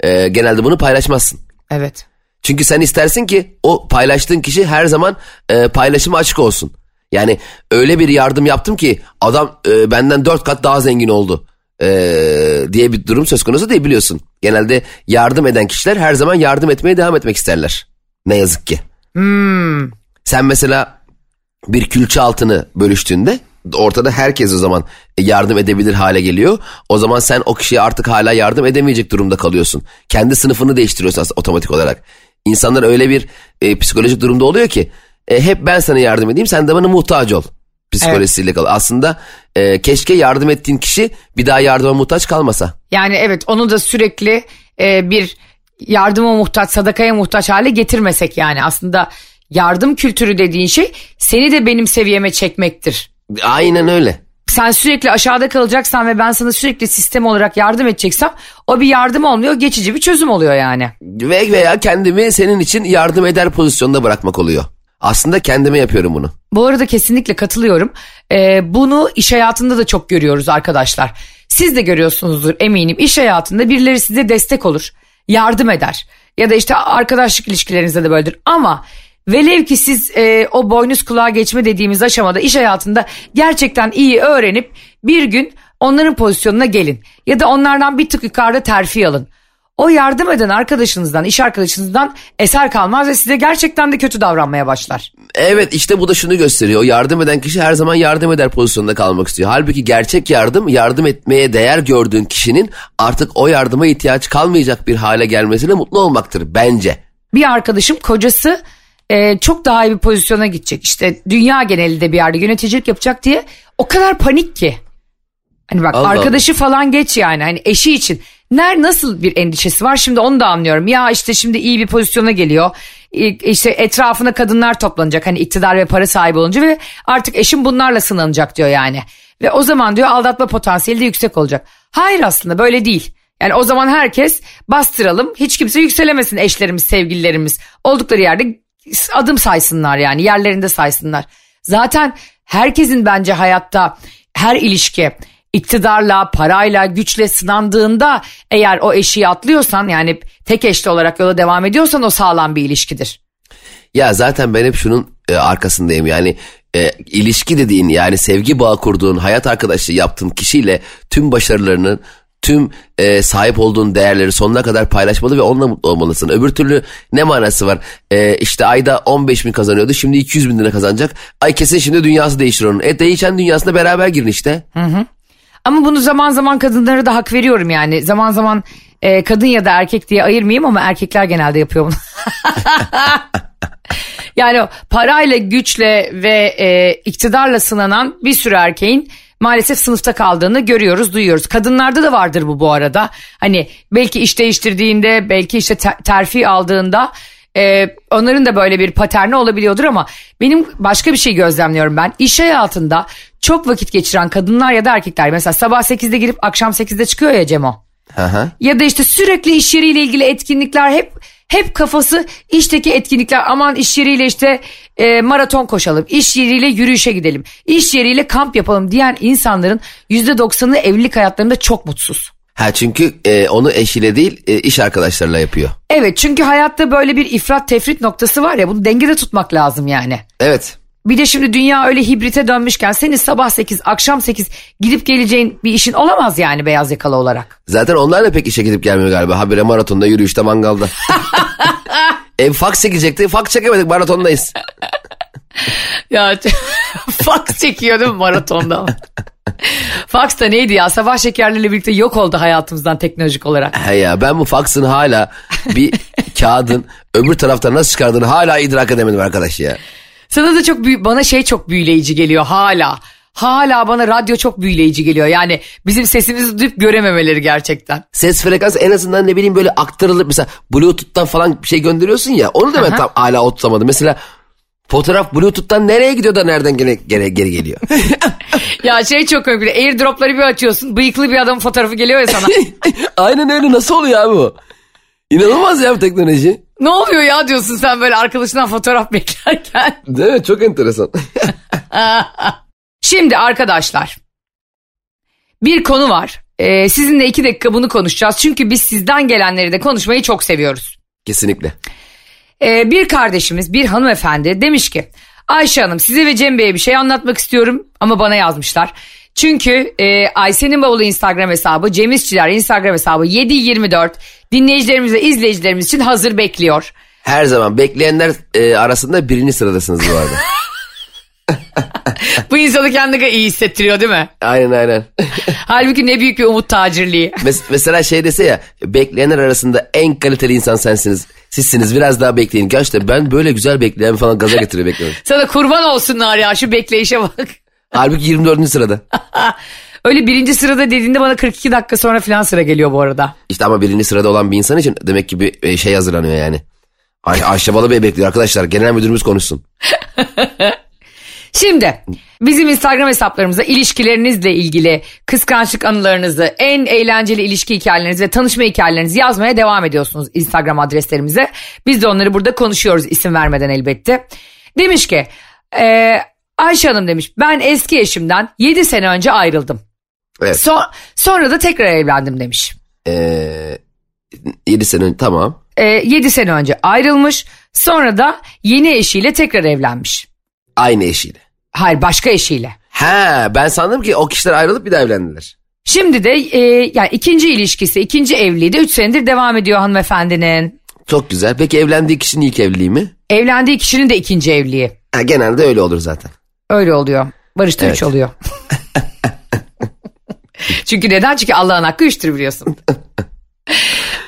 e, genelde bunu paylaşmazsın. Evet. Çünkü sen istersin ki o paylaştığın kişi her zaman e, paylaşıma açık olsun. Yani öyle bir yardım yaptım ki adam e, benden dört kat daha zengin oldu. Ee, diye bir durum söz konusu değil biliyorsun. Genelde yardım eden kişiler her zaman yardım etmeye devam etmek isterler. Ne yazık ki. Sen mesela bir külçe altını bölüştüğünde ortada herkes o zaman yardım edebilir hale geliyor. O zaman sen o kişiye artık hala yardım edemeyecek durumda kalıyorsun. Kendi sınıfını değiştiriyorsun aslında otomatik olarak. İnsanlar öyle bir e, psikolojik durumda oluyor ki e, hep ben sana yardım edeyim sen de bana muhtaç ol psikolojisiyle kalıyor. Aslında e, keşke yardım ettiğin kişi bir daha yardıma muhtaç kalmasa. Yani evet onu da sürekli e, bir yardıma muhtaç, sadakaya muhtaç hale getirmesek yani. Aslında yardım kültürü dediğin şey seni de benim seviyeme çekmektir. Aynen öyle. Sen sürekli aşağıda kalacaksan ve ben sana sürekli sistem olarak yardım edeceksem o bir yardım olmuyor geçici bir çözüm oluyor yani. Ve veya kendimi senin için yardım eder pozisyonda bırakmak oluyor. Aslında kendime yapıyorum bunu. Bu arada kesinlikle katılıyorum. Ee, bunu iş hayatında da çok görüyoruz arkadaşlar. Siz de görüyorsunuzdur eminim. İş hayatında birileri size destek olur, yardım eder. Ya da işte arkadaşlık ilişkilerinizde de böyledir. Ama velev ki siz e, o boynuz kulağa geçme dediğimiz aşamada iş hayatında gerçekten iyi öğrenip bir gün onların pozisyonuna gelin. Ya da onlardan bir tık yukarıda terfi alın. O yardım eden arkadaşınızdan, iş arkadaşınızdan eser kalmaz ve size gerçekten de kötü davranmaya başlar. Evet işte bu da şunu gösteriyor. Yardım eden kişi her zaman yardım eder pozisyonda kalmak istiyor. Halbuki gerçek yardım yardım etmeye değer gördüğün kişinin artık o yardıma ihtiyaç kalmayacak bir hale gelmesine mutlu olmaktır bence. bir arkadaşım kocası e, çok daha iyi bir pozisyona gidecek. İşte dünya genelinde bir yerde yöneticilik yapacak diye o kadar panik ki. Hani bak Allah arkadaşı falan geç yani hani eşi için. Ner nasıl bir endişesi var şimdi onu da anlıyorum. Ya işte şimdi iyi bir pozisyona geliyor. İşte etrafına kadınlar toplanacak hani iktidar ve para sahibi olunca ve artık eşim bunlarla sınanacak diyor yani. Ve o zaman diyor aldatma potansiyeli de yüksek olacak. Hayır aslında böyle değil. Yani o zaman herkes bastıralım hiç kimse yükselemesin eşlerimiz sevgililerimiz. Oldukları yerde adım saysınlar yani yerlerinde saysınlar. Zaten herkesin bence hayatta her ilişki iktidarla, parayla, güçle sınandığında eğer o eşiği atlıyorsan yani tek eşli olarak yola devam ediyorsan o sağlam bir ilişkidir. Ya zaten ben hep şunun e, arkasındayım yani e, ilişki dediğin yani sevgi bağı kurduğun hayat arkadaşlığı yaptığın kişiyle tüm başarılarının tüm e, sahip olduğun değerleri sonuna kadar paylaşmalı ve onunla mutlu olmalısın. Öbür türlü ne manası var? E, işte ayda 15 bin kazanıyordu şimdi 200 bin lira kazanacak. Ay kesin şimdi dünyası değişir onun. E değişen dünyasına beraber girin işte. Ama bunu zaman zaman kadınlara da hak veriyorum yani. Zaman zaman e, kadın ya da erkek diye ayırmayayım ama erkekler genelde yapıyor bunu. yani parayla, güçle ve e, iktidarla sınanan bir sürü erkeğin maalesef sınıfta kaldığını görüyoruz, duyuyoruz. Kadınlarda da vardır bu bu arada. Hani belki iş değiştirdiğinde, belki işte te- terfi aldığında e, onların da böyle bir paterni olabiliyordur ama benim başka bir şey gözlemliyorum ben. İş hayatında çok vakit geçiren kadınlar ya da erkekler mesela sabah 8'de girip akşam 8'de çıkıyor ya Cemo. Hı. Ya da işte sürekli iş yeriyle ilgili etkinlikler hep hep kafası işteki etkinlikler aman iş yeriyle işte e, maraton koşalım, iş yeriyle yürüyüşe gidelim, iş yeriyle kamp yapalım diyen insanların %90'ı evlilik hayatlarında çok mutsuz. Ha çünkü e, onu eşiyle değil e, iş arkadaşlarıyla yapıyor. Evet çünkü hayatta böyle bir ifrat tefrit noktası var ya bunu dengede tutmak lazım yani. Evet. Bir de şimdi dünya öyle hibrite dönmüşken senin sabah 8 akşam 8 gidip geleceğin bir işin olamaz yani beyaz yakalı olarak. Zaten onlar da pek işe gidip gelmiyor galiba. Habire maratonda, yürüyüşte, mangalda. e, faks çekecekti. Faks çekemedik maratondayız. Ya fax çekiyor değil mi maratonda? fax da neydi ya sabah şekerleriyle birlikte yok oldu hayatımızdan teknolojik olarak. He ya ben bu faksın hala bir kağıdın öbür taraftan nasıl çıkardığını hala idrak edemedim arkadaş ya. Sana da çok bana şey çok büyüleyici geliyor hala. Hala bana radyo çok büyüleyici geliyor. Yani bizim sesimizi duyup görememeleri gerçekten. Ses frekansı en azından ne bileyim böyle aktarılıp mesela bluetooth'tan falan bir şey gönderiyorsun ya onu da ben Aha. tam hala oturtamadım. Mesela fotoğraf bluetooth'tan nereye gidiyor da nereden gene, gene, geri geliyor. Ya şey çok de Airdrop'ları bir açıyorsun. Bıyıklı bir adamın fotoğrafı geliyor ya sana. Aynen öyle nasıl oluyor abi bu? İnanılmaz ya bu teknoloji. ne oluyor ya diyorsun sen böyle arkadaşından fotoğraf beklerken. Değil mi? Çok enteresan. Şimdi arkadaşlar bir konu var. Ee, sizinle iki dakika bunu konuşacağız. Çünkü biz sizden gelenleri de konuşmayı çok seviyoruz. Kesinlikle. Ee, bir kardeşimiz bir hanımefendi demiş ki Ayşe Hanım size ve Cem Bey'e bir şey anlatmak istiyorum ama bana yazmışlar. Çünkü e, Ayşe'nin bavulu Instagram hesabı, Cem İşçiler Instagram hesabı 7-24 dinleyicilerimiz ve izleyicilerimiz için hazır bekliyor. Her zaman bekleyenler e, arasında birinci sıradasınız bu arada. Bu insanı kendine iyi hissettiriyor değil mi? aynen aynen. Halbuki ne büyük bir umut tacirliği. Mes- mesela şey dese ya bekleyenler arasında en kaliteli insan sensiniz. Sizsiniz biraz daha bekleyin. Gerçekten ben böyle güzel bekleyen falan gaza getiriyor bekliyorum. Sana kurban olsunlar ya şu bekleyişe bak. Halbuki 24. sırada. Öyle birinci sırada dediğinde bana 42 dakika sonra falan sıra geliyor bu arada. İşte ama birinci sırada olan bir insan için demek ki bir e, şey hazırlanıyor yani. Ay Ayşe Balıbey bekliyor arkadaşlar. Genel müdürümüz konuşsun. Şimdi bizim Instagram hesaplarımıza ilişkilerinizle ilgili kıskançlık anılarınızı, en eğlenceli ilişki hikayelerinizi ve tanışma hikayelerinizi yazmaya devam ediyorsunuz Instagram adreslerimize. Biz de onları burada konuşuyoruz isim vermeden elbette. Demiş ki e, Ayşe Hanım demiş ben eski eşimden 7 sene önce ayrıldım. Evet. So- sonra da tekrar evlendim demiş. Ee, 7 sene önce tamam. E, 7 sene önce ayrılmış sonra da yeni eşiyle tekrar evlenmiş. Aynı eşiyle. Hayır başka eşiyle. Ha ben sandım ki o kişiler ayrılıp bir daha evlendiler. Şimdi de e, yani ikinci ilişkisi, ikinci evliliği de 3 senedir devam ediyor hanımefendinin. Çok güzel. Peki evlendiği kişinin ilk evliliği mi? Evlendiği kişinin de ikinci evliliği. Ha, genelde öyle olur zaten. Öyle oluyor. Barış'ta Evet. 3 oluyor. Çünkü neden? Çünkü Allah'ın hakkı üçtür biliyorsun.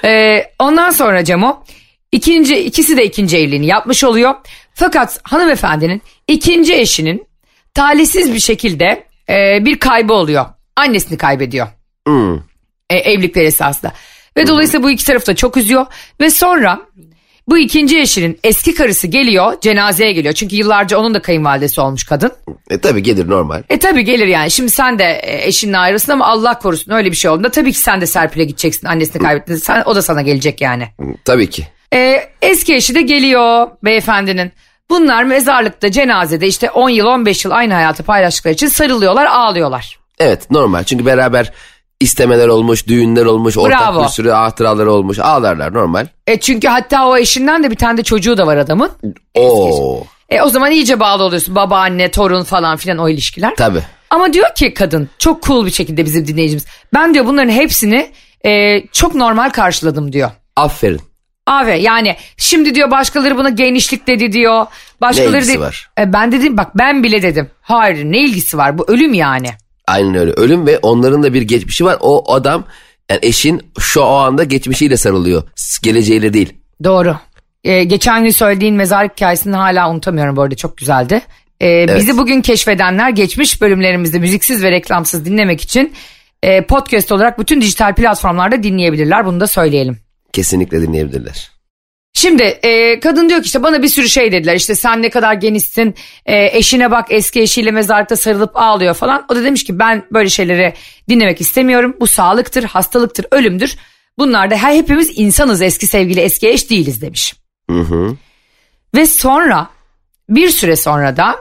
Ee, ondan sonra Cemo ikinci, ikisi de ikinci evliliğini yapmış oluyor. Fakat hanımefendinin ikinci eşinin talihsiz bir şekilde e, bir kaybı oluyor. Annesini kaybediyor. Hmm. e, evlilikler esasında. Ve dolayısıyla bu iki taraf da çok üzüyor. Ve sonra bu ikinci eşinin eski karısı geliyor cenazeye geliyor. Çünkü yıllarca onun da kayınvalidesi olmuş kadın. E tabi gelir normal. E tabi gelir yani şimdi sen de e, eşinle ayrılsın ama Allah korusun öyle bir şey olduğunda tabii ki sen de Serpil'e gideceksin annesini kaybettin. Sen, o da sana gelecek yani. Tabii ki. E, eski eşi de geliyor beyefendinin. Bunlar mezarlıkta cenazede işte 10 yıl 15 yıl aynı hayatı paylaştıkları için sarılıyorlar ağlıyorlar. Evet normal. Çünkü beraber istemeler olmuş, düğünler olmuş, ortak Bravo. bir sürü hatıraları olmuş. Ağlarlar normal. E çünkü hatta o eşinden de bir tane de çocuğu da var adamın. Oo. E o zaman iyice bağlı oluyorsun. Babaanne, torun falan filan o ilişkiler. Tabii. Ama diyor ki kadın çok cool bir şekilde bizim dinleyicimiz. Ben diyor bunların hepsini e, çok normal karşıladım diyor. Aferin. Abi yani şimdi diyor başkaları buna genişlik dedi diyor. Başkaları Ne ilgisi de- var? E, ben dedim bak ben bile dedim. Hayır ne ilgisi var bu ölüm yani. Aynen öyle. Ölüm ve onların da bir geçmişi var. O adam yani eşin şu o anda geçmişiyle sarılıyor. Geleceğiyle değil. Doğru. E, geçen gün söylediğin mezarlık hikayesini hala unutamıyorum bu arada çok güzeldi. E, Bizi bugün keşfedenler geçmiş bölümlerimizde müziksiz ve reklamsız dinlemek için e, podcast olarak bütün dijital platformlarda dinleyebilirler. Bunu da söyleyelim. Kesinlikle dinleyebilirler. Şimdi e, kadın diyor ki işte bana bir sürü şey dediler işte sen ne kadar genişsin e, eşine bak eski eşiyle mezarlıkta sarılıp ağlıyor falan. O da demiş ki ben böyle şeyleri dinlemek istemiyorum bu sağlıktır hastalıktır ölümdür. Bunlar da her hepimiz insanız eski sevgili eski eş değiliz demiş. Hı hı. Ve sonra bir süre sonra da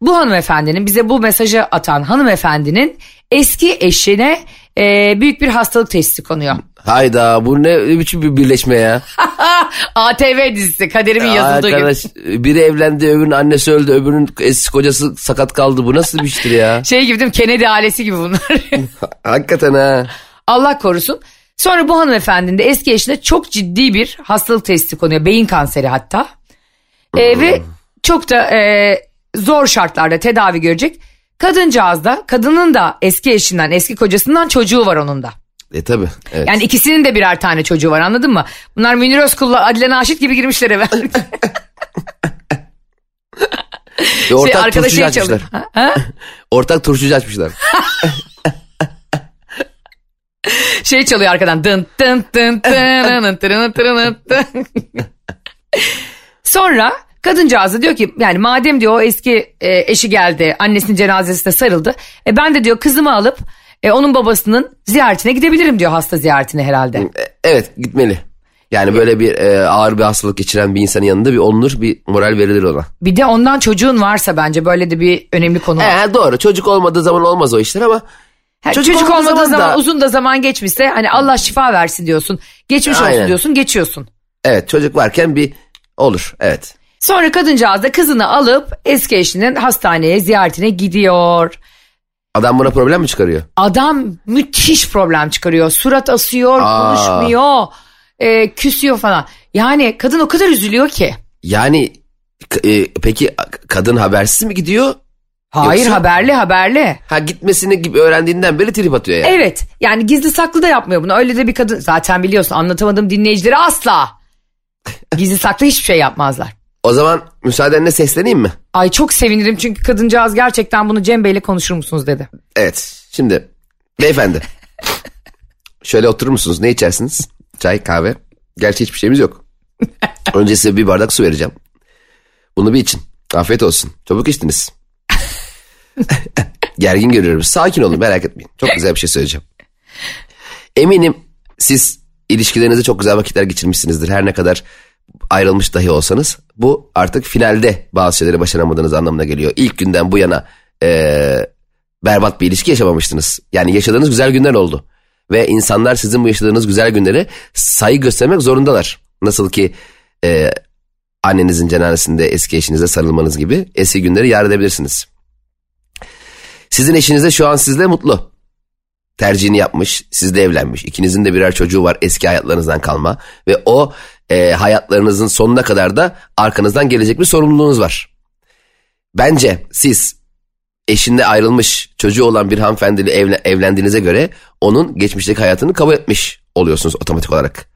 bu hanımefendinin bize bu mesajı atan hanımefendinin eski eşine e, büyük bir hastalık teşhisi konuyor. Hayda bu ne biçim bir birleşme ya. ATV dizisi kaderimin yazıldığı gibi. Arkadaş biri evlendi öbürünün annesi öldü öbürünün eski kocası sakat kaldı. Bu nasıl bir iştir ya? Şey gibi değil mi? Kennedy ailesi gibi bunlar. Hakikaten ha. Allah korusun. Sonra bu hanımefendinin de eski eşine çok ciddi bir hastalık testi konuyor. Beyin kanseri hatta. Ee, ve çok da e, zor şartlarda tedavi görecek. Kadıncağız da kadının da eski eşinden eski kocasından çocuğu var onun da. E tabi. Evet. Yani ikisinin de birer tane çocuğu var anladın mı? Bunlar Münir Özkul'la Adile Naşit gibi girmişler eve. Ve ortak şey, turşucu açmışlar. Ha? Ha? Ortak turşucu açmışlar. şey çalıyor arkadan. Dın dın dın dın dın dın dın dın. Sonra kadıncağız da diyor ki yani madem diyor o eski e, eşi geldi annesinin cenazesine sarıldı. E, ben de diyor kızımı alıp e, onun babasının ziyaretine gidebilirim diyor hasta ziyaretine herhalde. E, evet gitmeli. Yani böyle bir e, ağır bir hastalık geçiren bir insanın yanında bir olunur bir moral verilir ona. Bir de ondan çocuğun varsa bence böyle de bir önemli konu var. E, doğru çocuk olmadığı zaman olmaz o işler ama Ha, çocuk çocuk, olmadığı zaman zaman, da- uzun da zaman geçmişse hani Allah şifa versin diyorsun. Geçmiş olsun Aynen. diyorsun geçiyorsun. evet çocuk varken bir olur evet. Sonra kadıncağız da kızını alıp eski eşinin hastaneye ziyaretine gidiyor. Adam buna problem mi çıkarıyor? Adam müthiş problem çıkarıyor. Surat asıyor, Aa. konuşmuyor, e, küsüyor falan. Yani kadın o kadar üzülüyor ki. Yani e, peki kadın habersiz mi gidiyor? Hayır Yoksa- haberli haberli. Ha gitmesini gibi öğrendiğinden beri trip atıyor yani. Evet yani gizli saklı da yapmıyor bunu. Öyle de bir kadın zaten biliyorsun anlatamadım dinleyicileri asla. Gizli saklı hiçbir şey yapmazlar. O zaman müsaadenle sesleneyim mi? Ay çok sevinirim çünkü kadıncağız gerçekten bunu Cem Bey'le konuşur musunuz dedi. Evet. Şimdi beyefendi. şöyle oturur musunuz? Ne içersiniz? Çay, kahve. Gerçi hiçbir şeyimiz yok. Önce size bir bardak su vereceğim. Bunu bir için. Afiyet olsun. Çabuk içtiniz. Gergin görüyorum. Sakin olun merak etmeyin. Çok güzel bir şey söyleyeceğim. Eminim siz ilişkilerinizde çok güzel vakitler geçirmişsinizdir. Her ne kadar ayrılmış dahi olsanız. Bu artık finalde bazı şeyleri başaramadığınız anlamına geliyor. İlk günden bu yana eee, berbat bir ilişki yaşamamıştınız. Yani yaşadığınız güzel günler oldu. Ve insanlar sizin bu yaşadığınız güzel günlere saygı göstermek zorundalar. Nasıl ki eee, annenizin cenazesinde eski eşinize sarılmanız gibi eski günleri yad edebilirsiniz. Sizin eşiniz de şu an sizle mutlu. Tercihini yapmış, sizle evlenmiş. İkinizin de birer çocuğu var eski hayatlarınızdan kalma. Ve o e, hayatlarınızın sonuna kadar da arkanızdan gelecek bir sorumluluğunuz var. Bence siz eşinde ayrılmış çocuğu olan bir hanımefendiyle evle- evlendiğinize göre onun geçmişteki hayatını kabul etmiş oluyorsunuz otomatik olarak.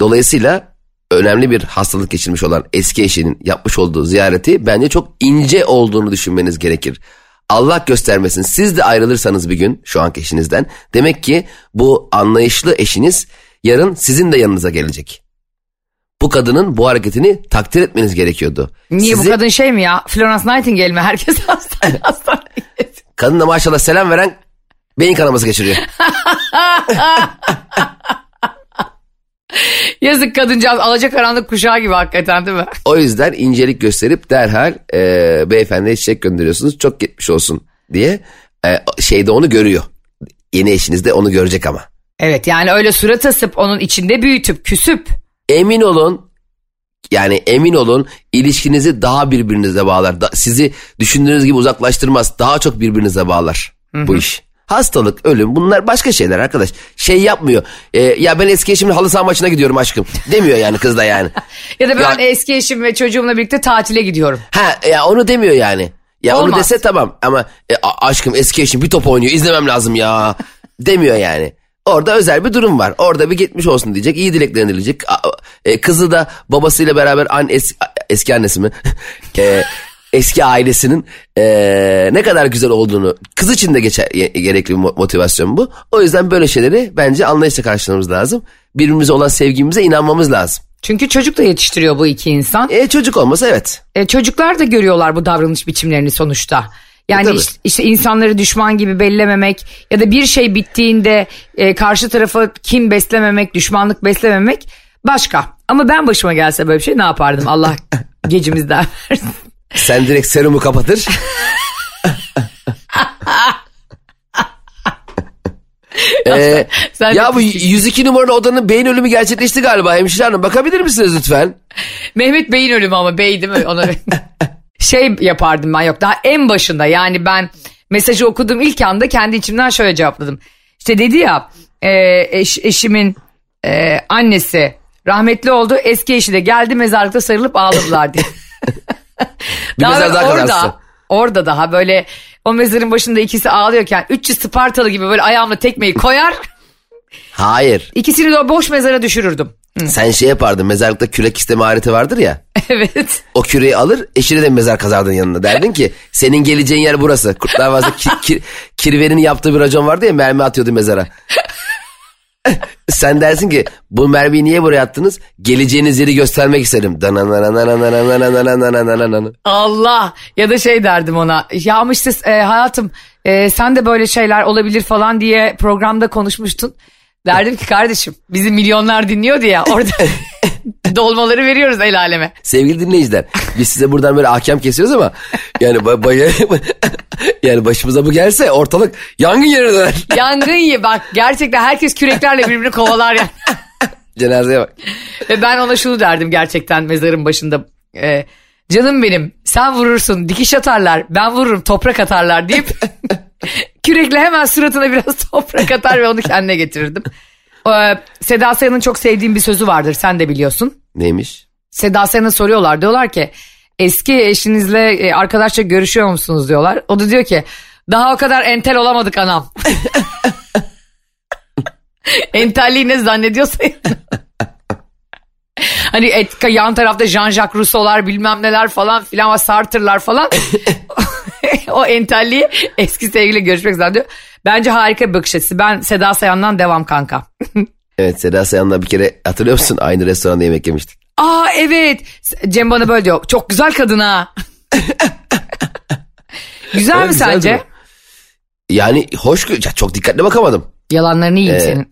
Dolayısıyla önemli bir hastalık geçirmiş olan eski eşinin yapmış olduğu ziyareti bence çok ince olduğunu düşünmeniz gerekir. Allah göstermesin siz de ayrılırsanız bir gün şu anki eşinizden demek ki bu anlayışlı eşiniz yarın sizin de yanınıza gelecek. Bu kadının bu hareketini takdir etmeniz gerekiyordu. Niye Sizi- bu kadın şey mi ya? Florence Nightingale mi? Herkes hastane hastane. Kadın da maşallah selam veren beyin kanaması geçiriyor. Yazık kadıncağız alacakaranlık kuşağı gibi hakikaten değil mi? O yüzden incelik gösterip derhal e, beyefendiye çiçek gönderiyorsunuz. Çok gitmiş olsun diye e, şeyde onu görüyor. Yeni eşiniz de onu görecek ama. Evet yani öyle surat asıp onun içinde büyütüp küsüp Emin olun yani emin olun ilişkinizi daha birbirinize bağlar. Da- sizi düşündüğünüz gibi uzaklaştırmaz. Daha çok birbirinize bağlar bu iş. Hastalık, ölüm bunlar başka şeyler arkadaş. Şey yapmıyor. E, ya ben eski eşimin halı saha maçına gidiyorum aşkım. Demiyor yani kız da yani. ya da ben Ya- eski eşim ve çocuğumla birlikte tatile gidiyorum. Ha ya onu demiyor yani. Ya onu Olmaz. dese tamam ama e, aşkım eski eşim bir top oynuyor izlemem lazım ya demiyor yani. Orada özel bir durum var. Orada bir gitmiş olsun diyecek. iyi dileklerini dileyecek. E, kızı da babasıyla beraber an es- eski annesi mi? E, eski ailesinin e, ne kadar güzel olduğunu kız için de geçer, gerekli bir mo- motivasyon bu. O yüzden böyle şeyleri bence anlayışla karşılamamız lazım. Birbirimize olan sevgimize inanmamız lazım. Çünkü çocuk da yetiştiriyor bu iki insan. E, çocuk olmasa evet. E, çocuklar da görüyorlar bu davranış biçimlerini sonuçta. Yani E, işte, işte insanları düşman gibi bellememek ya da bir şey bittiğinde e, karşı tarafa kim beslememek, düşmanlık beslememek başka. Ama ben başıma gelse böyle bir şey ne yapardım Allah gecimizden versin. Sen direkt serumu kapatır. Ee, sen ya bu 102 numaralı odanın beyin ölümü gerçekleşti galiba hemşire hanım. Bakabilir misiniz lütfen? Mehmet Bey'in ölümü ama Bey değil mi? Ona... şey yapardım ben yok daha en başında yani ben mesajı okuduğum ilk anda kendi içimden şöyle cevapladım. İşte dedi ya e, eş- eşimin e, annesi rahmetli oldu eski eşi de geldi mezarlıkta sarılıp ağladılar diye. Bir mezar daha orada, kadarsın. orada daha böyle o mezarın başında ikisi ağlıyorken 300 Spartalı gibi böyle ayağımla tekmeyi koyar Hayır. ikisini de boş mezara düşürürdüm. Sen şey yapardın mezarlıkta kürek isteme aleti vardır ya. Evet. O küreği alır eşine de mezar kazardın yanında. Derdin ki senin geleceğin yer burası. Kurtlar Vadisi'nde kir, kir, kirvenin yaptığı bir racon vardı ya mermi atıyordu mezara. Sen dersin ki bu mermiyi niye buraya attınız? Geleceğiniz yeri göstermek isterim. Allah ya da şey derdim ona. Yağmışsız e, hayatım e, sen de böyle şeyler olabilir falan diye programda konuşmuştun. Derdim ki kardeşim bizim milyonlar dinliyordu ya orada dolmaları veriyoruz el aleme. Sevgili dinleyiciler biz size buradan böyle ahkam kesiyoruz ama yani ba- ba- yani başımıza bu gelse ortalık yangın yerine döner. Yangın ye bak gerçekten herkes küreklerle birbirini kovalar ya. Cenazeye bak. Ve ben ona şunu derdim gerçekten mezarın başında. e, canım benim sen vurursun dikiş atarlar ben vururum toprak atarlar deyip Kürekle hemen suratına biraz toprak atar ve onu kendine getirirdim. Ee, Seda Sayan'ın çok sevdiğim bir sözü vardır sen de biliyorsun. Neymiş? Seda Sayan'a soruyorlar diyorlar ki eski eşinizle e, arkadaşça görüşüyor musunuz diyorlar. O da diyor ki daha o kadar entel olamadık anam. Entelliği ne zannediyorsa. Hani et, yan tarafta Jean-Jacques Rousseau'lar bilmem neler falan filan var Sartre'lar falan. o entelliği eski sevgili görüşmek zannediyor. Bence harika bir bakış açısı. Ben Seda Sayan'dan devam kanka. Evet Seda Sayan'la bir kere hatırlıyor musun? Aynı restoranda yemek yemiştik. Aa evet. Cem bana böyle diyor. Çok güzel kadın ha. güzel Evet, mi güzel sence? Yani hoş çok dikkatli bakamadım. Yalanlarını yiyeyim Ee, senin.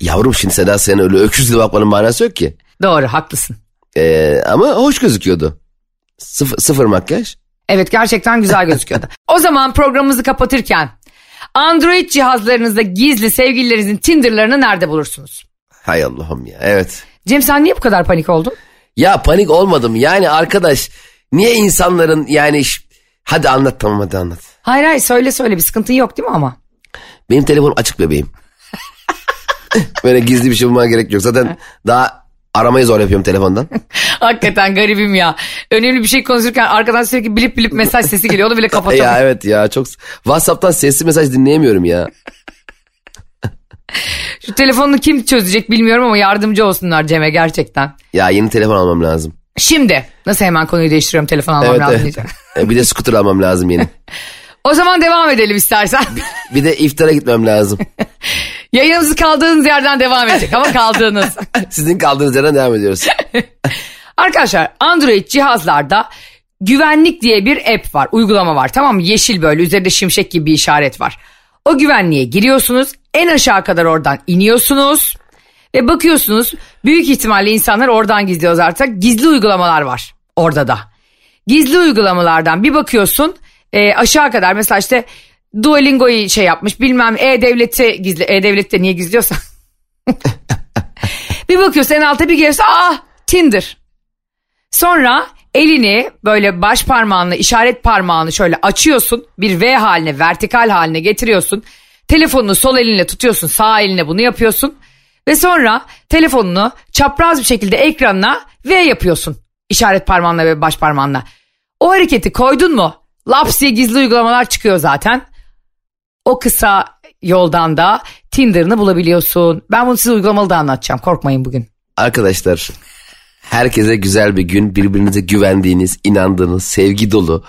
Yavrum şimdi Seda Sayan'a öyle öküzle bakmanın manası yok ki. Doğru haklısın. Ee, ama hoş gözüküyordu. Sıfır, sıfır makyaj. Evet gerçekten güzel gözüküyordu. o zaman programımızı kapatırken Android cihazlarınızda gizli sevgililerinizin Tinder'larını nerede bulursunuz? Hay Allah'ım ya evet. Cem sen niye bu kadar panik oldun? Ya panik olmadım yani arkadaş niye insanların yani hadi anlat tamam hadi anlat. Hayır hayır söyle söyle bir sıkıntın yok değil mi ama? Benim telefonum açık bebeğim. Böyle gizli bir şey bulmaya gerek yok. Zaten daha aramayı zor yapıyorum telefondan. Hakikaten garibim ya. Önemli bir şey konuşurken arkadan sürekli bilip bilip mesaj sesi geliyor. Onu bile kapatamıyorum. ya evet ya çok WhatsApp'tan sesli mesaj dinleyemiyorum ya. Şu telefonunu kim çözecek bilmiyorum ama yardımcı olsunlar Cem'e gerçekten. Ya yeni telefon almam lazım. Şimdi nasıl hemen konuyu değiştiriyorum telefon almam Evet, lazım evet. diyeceğim. E, bir de scooter almam lazım yeni. O zaman devam edelim istersen. Bir de iftara gitmem lazım. Yayınımız kaldığınız yerden devam edecek ama kaldığınız. Sizin kaldığınız yerden devam ediyoruz. Arkadaşlar Android cihazlarda güvenlik diye bir app var, uygulama var tamam mı? Yeşil böyle üzerinde şimşek gibi bir işaret var. O güvenliğe giriyorsunuz, en aşağı kadar oradan iniyorsunuz ve bakıyorsunuz büyük ihtimalle insanlar oradan gizliyor zaten. Gizli uygulamalar var orada da. Gizli uygulamalardan bir bakıyorsun e, aşağı kadar mesela işte Duolingo'yu şey yapmış bilmem E-Devlet'i gizli. E-Devlet'te niye gizliyorsa. bir bakıyorsun en alta bir geliyorsun ah Tinder. Sonra elini böyle baş parmağınla işaret parmağını şöyle açıyorsun. Bir V haline vertikal haline getiriyorsun. Telefonunu sol elinle tutuyorsun sağ eline bunu yapıyorsun. Ve sonra telefonunu çapraz bir şekilde ekranına V yapıyorsun. İşaret parmağınla ve baş parmağınla. O hareketi koydun mu? Laps diye gizli uygulamalar çıkıyor zaten. O kısa yoldan da Tinder'ını bulabiliyorsun. Ben bunu size uygulamalı da anlatacağım. Korkmayın bugün. Arkadaşlar herkese güzel bir gün birbirinize güvendiğiniz, inandığınız, sevgi dolu,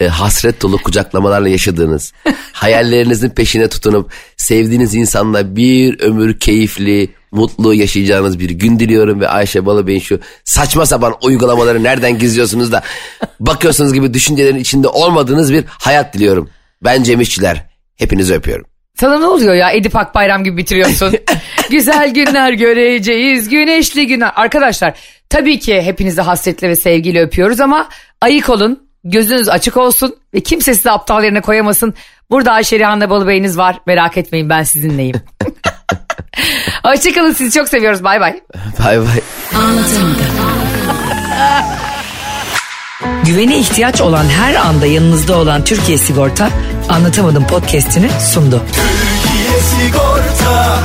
e, hasret dolu kucaklamalarla yaşadığınız, hayallerinizin peşine tutunup sevdiğiniz insanla bir ömür keyifli, mutlu yaşayacağınız bir gün diliyorum ve Ayşe Balıbey'in şu saçma sapan uygulamaları nereden gizliyorsunuz da bakıyorsunuz gibi düşüncelerin içinde olmadığınız bir hayat diliyorum. Ben Cem İşçiler. Hepinizi öpüyorum. Sana ne oluyor ya Edip Akbayram gibi bitiriyorsun. Güzel günler göreceğiz, güneşli günler. Arkadaşlar tabii ki hepinizi hasretle ve sevgiyle öpüyoruz ama ayık olun, gözünüz açık olsun ve kimse sizi aptal yerine koyamasın. Burada Ayşe Rihanna Balıbey'iniz var merak etmeyin ben sizinleyim. Hoşçakalın sizi çok seviyoruz bay bay. Bay bay. Güvene ihtiyaç olan her anda yanınızda olan Türkiye Sigorta Anlatamadım podcastini sundu. Türkiye Sigorta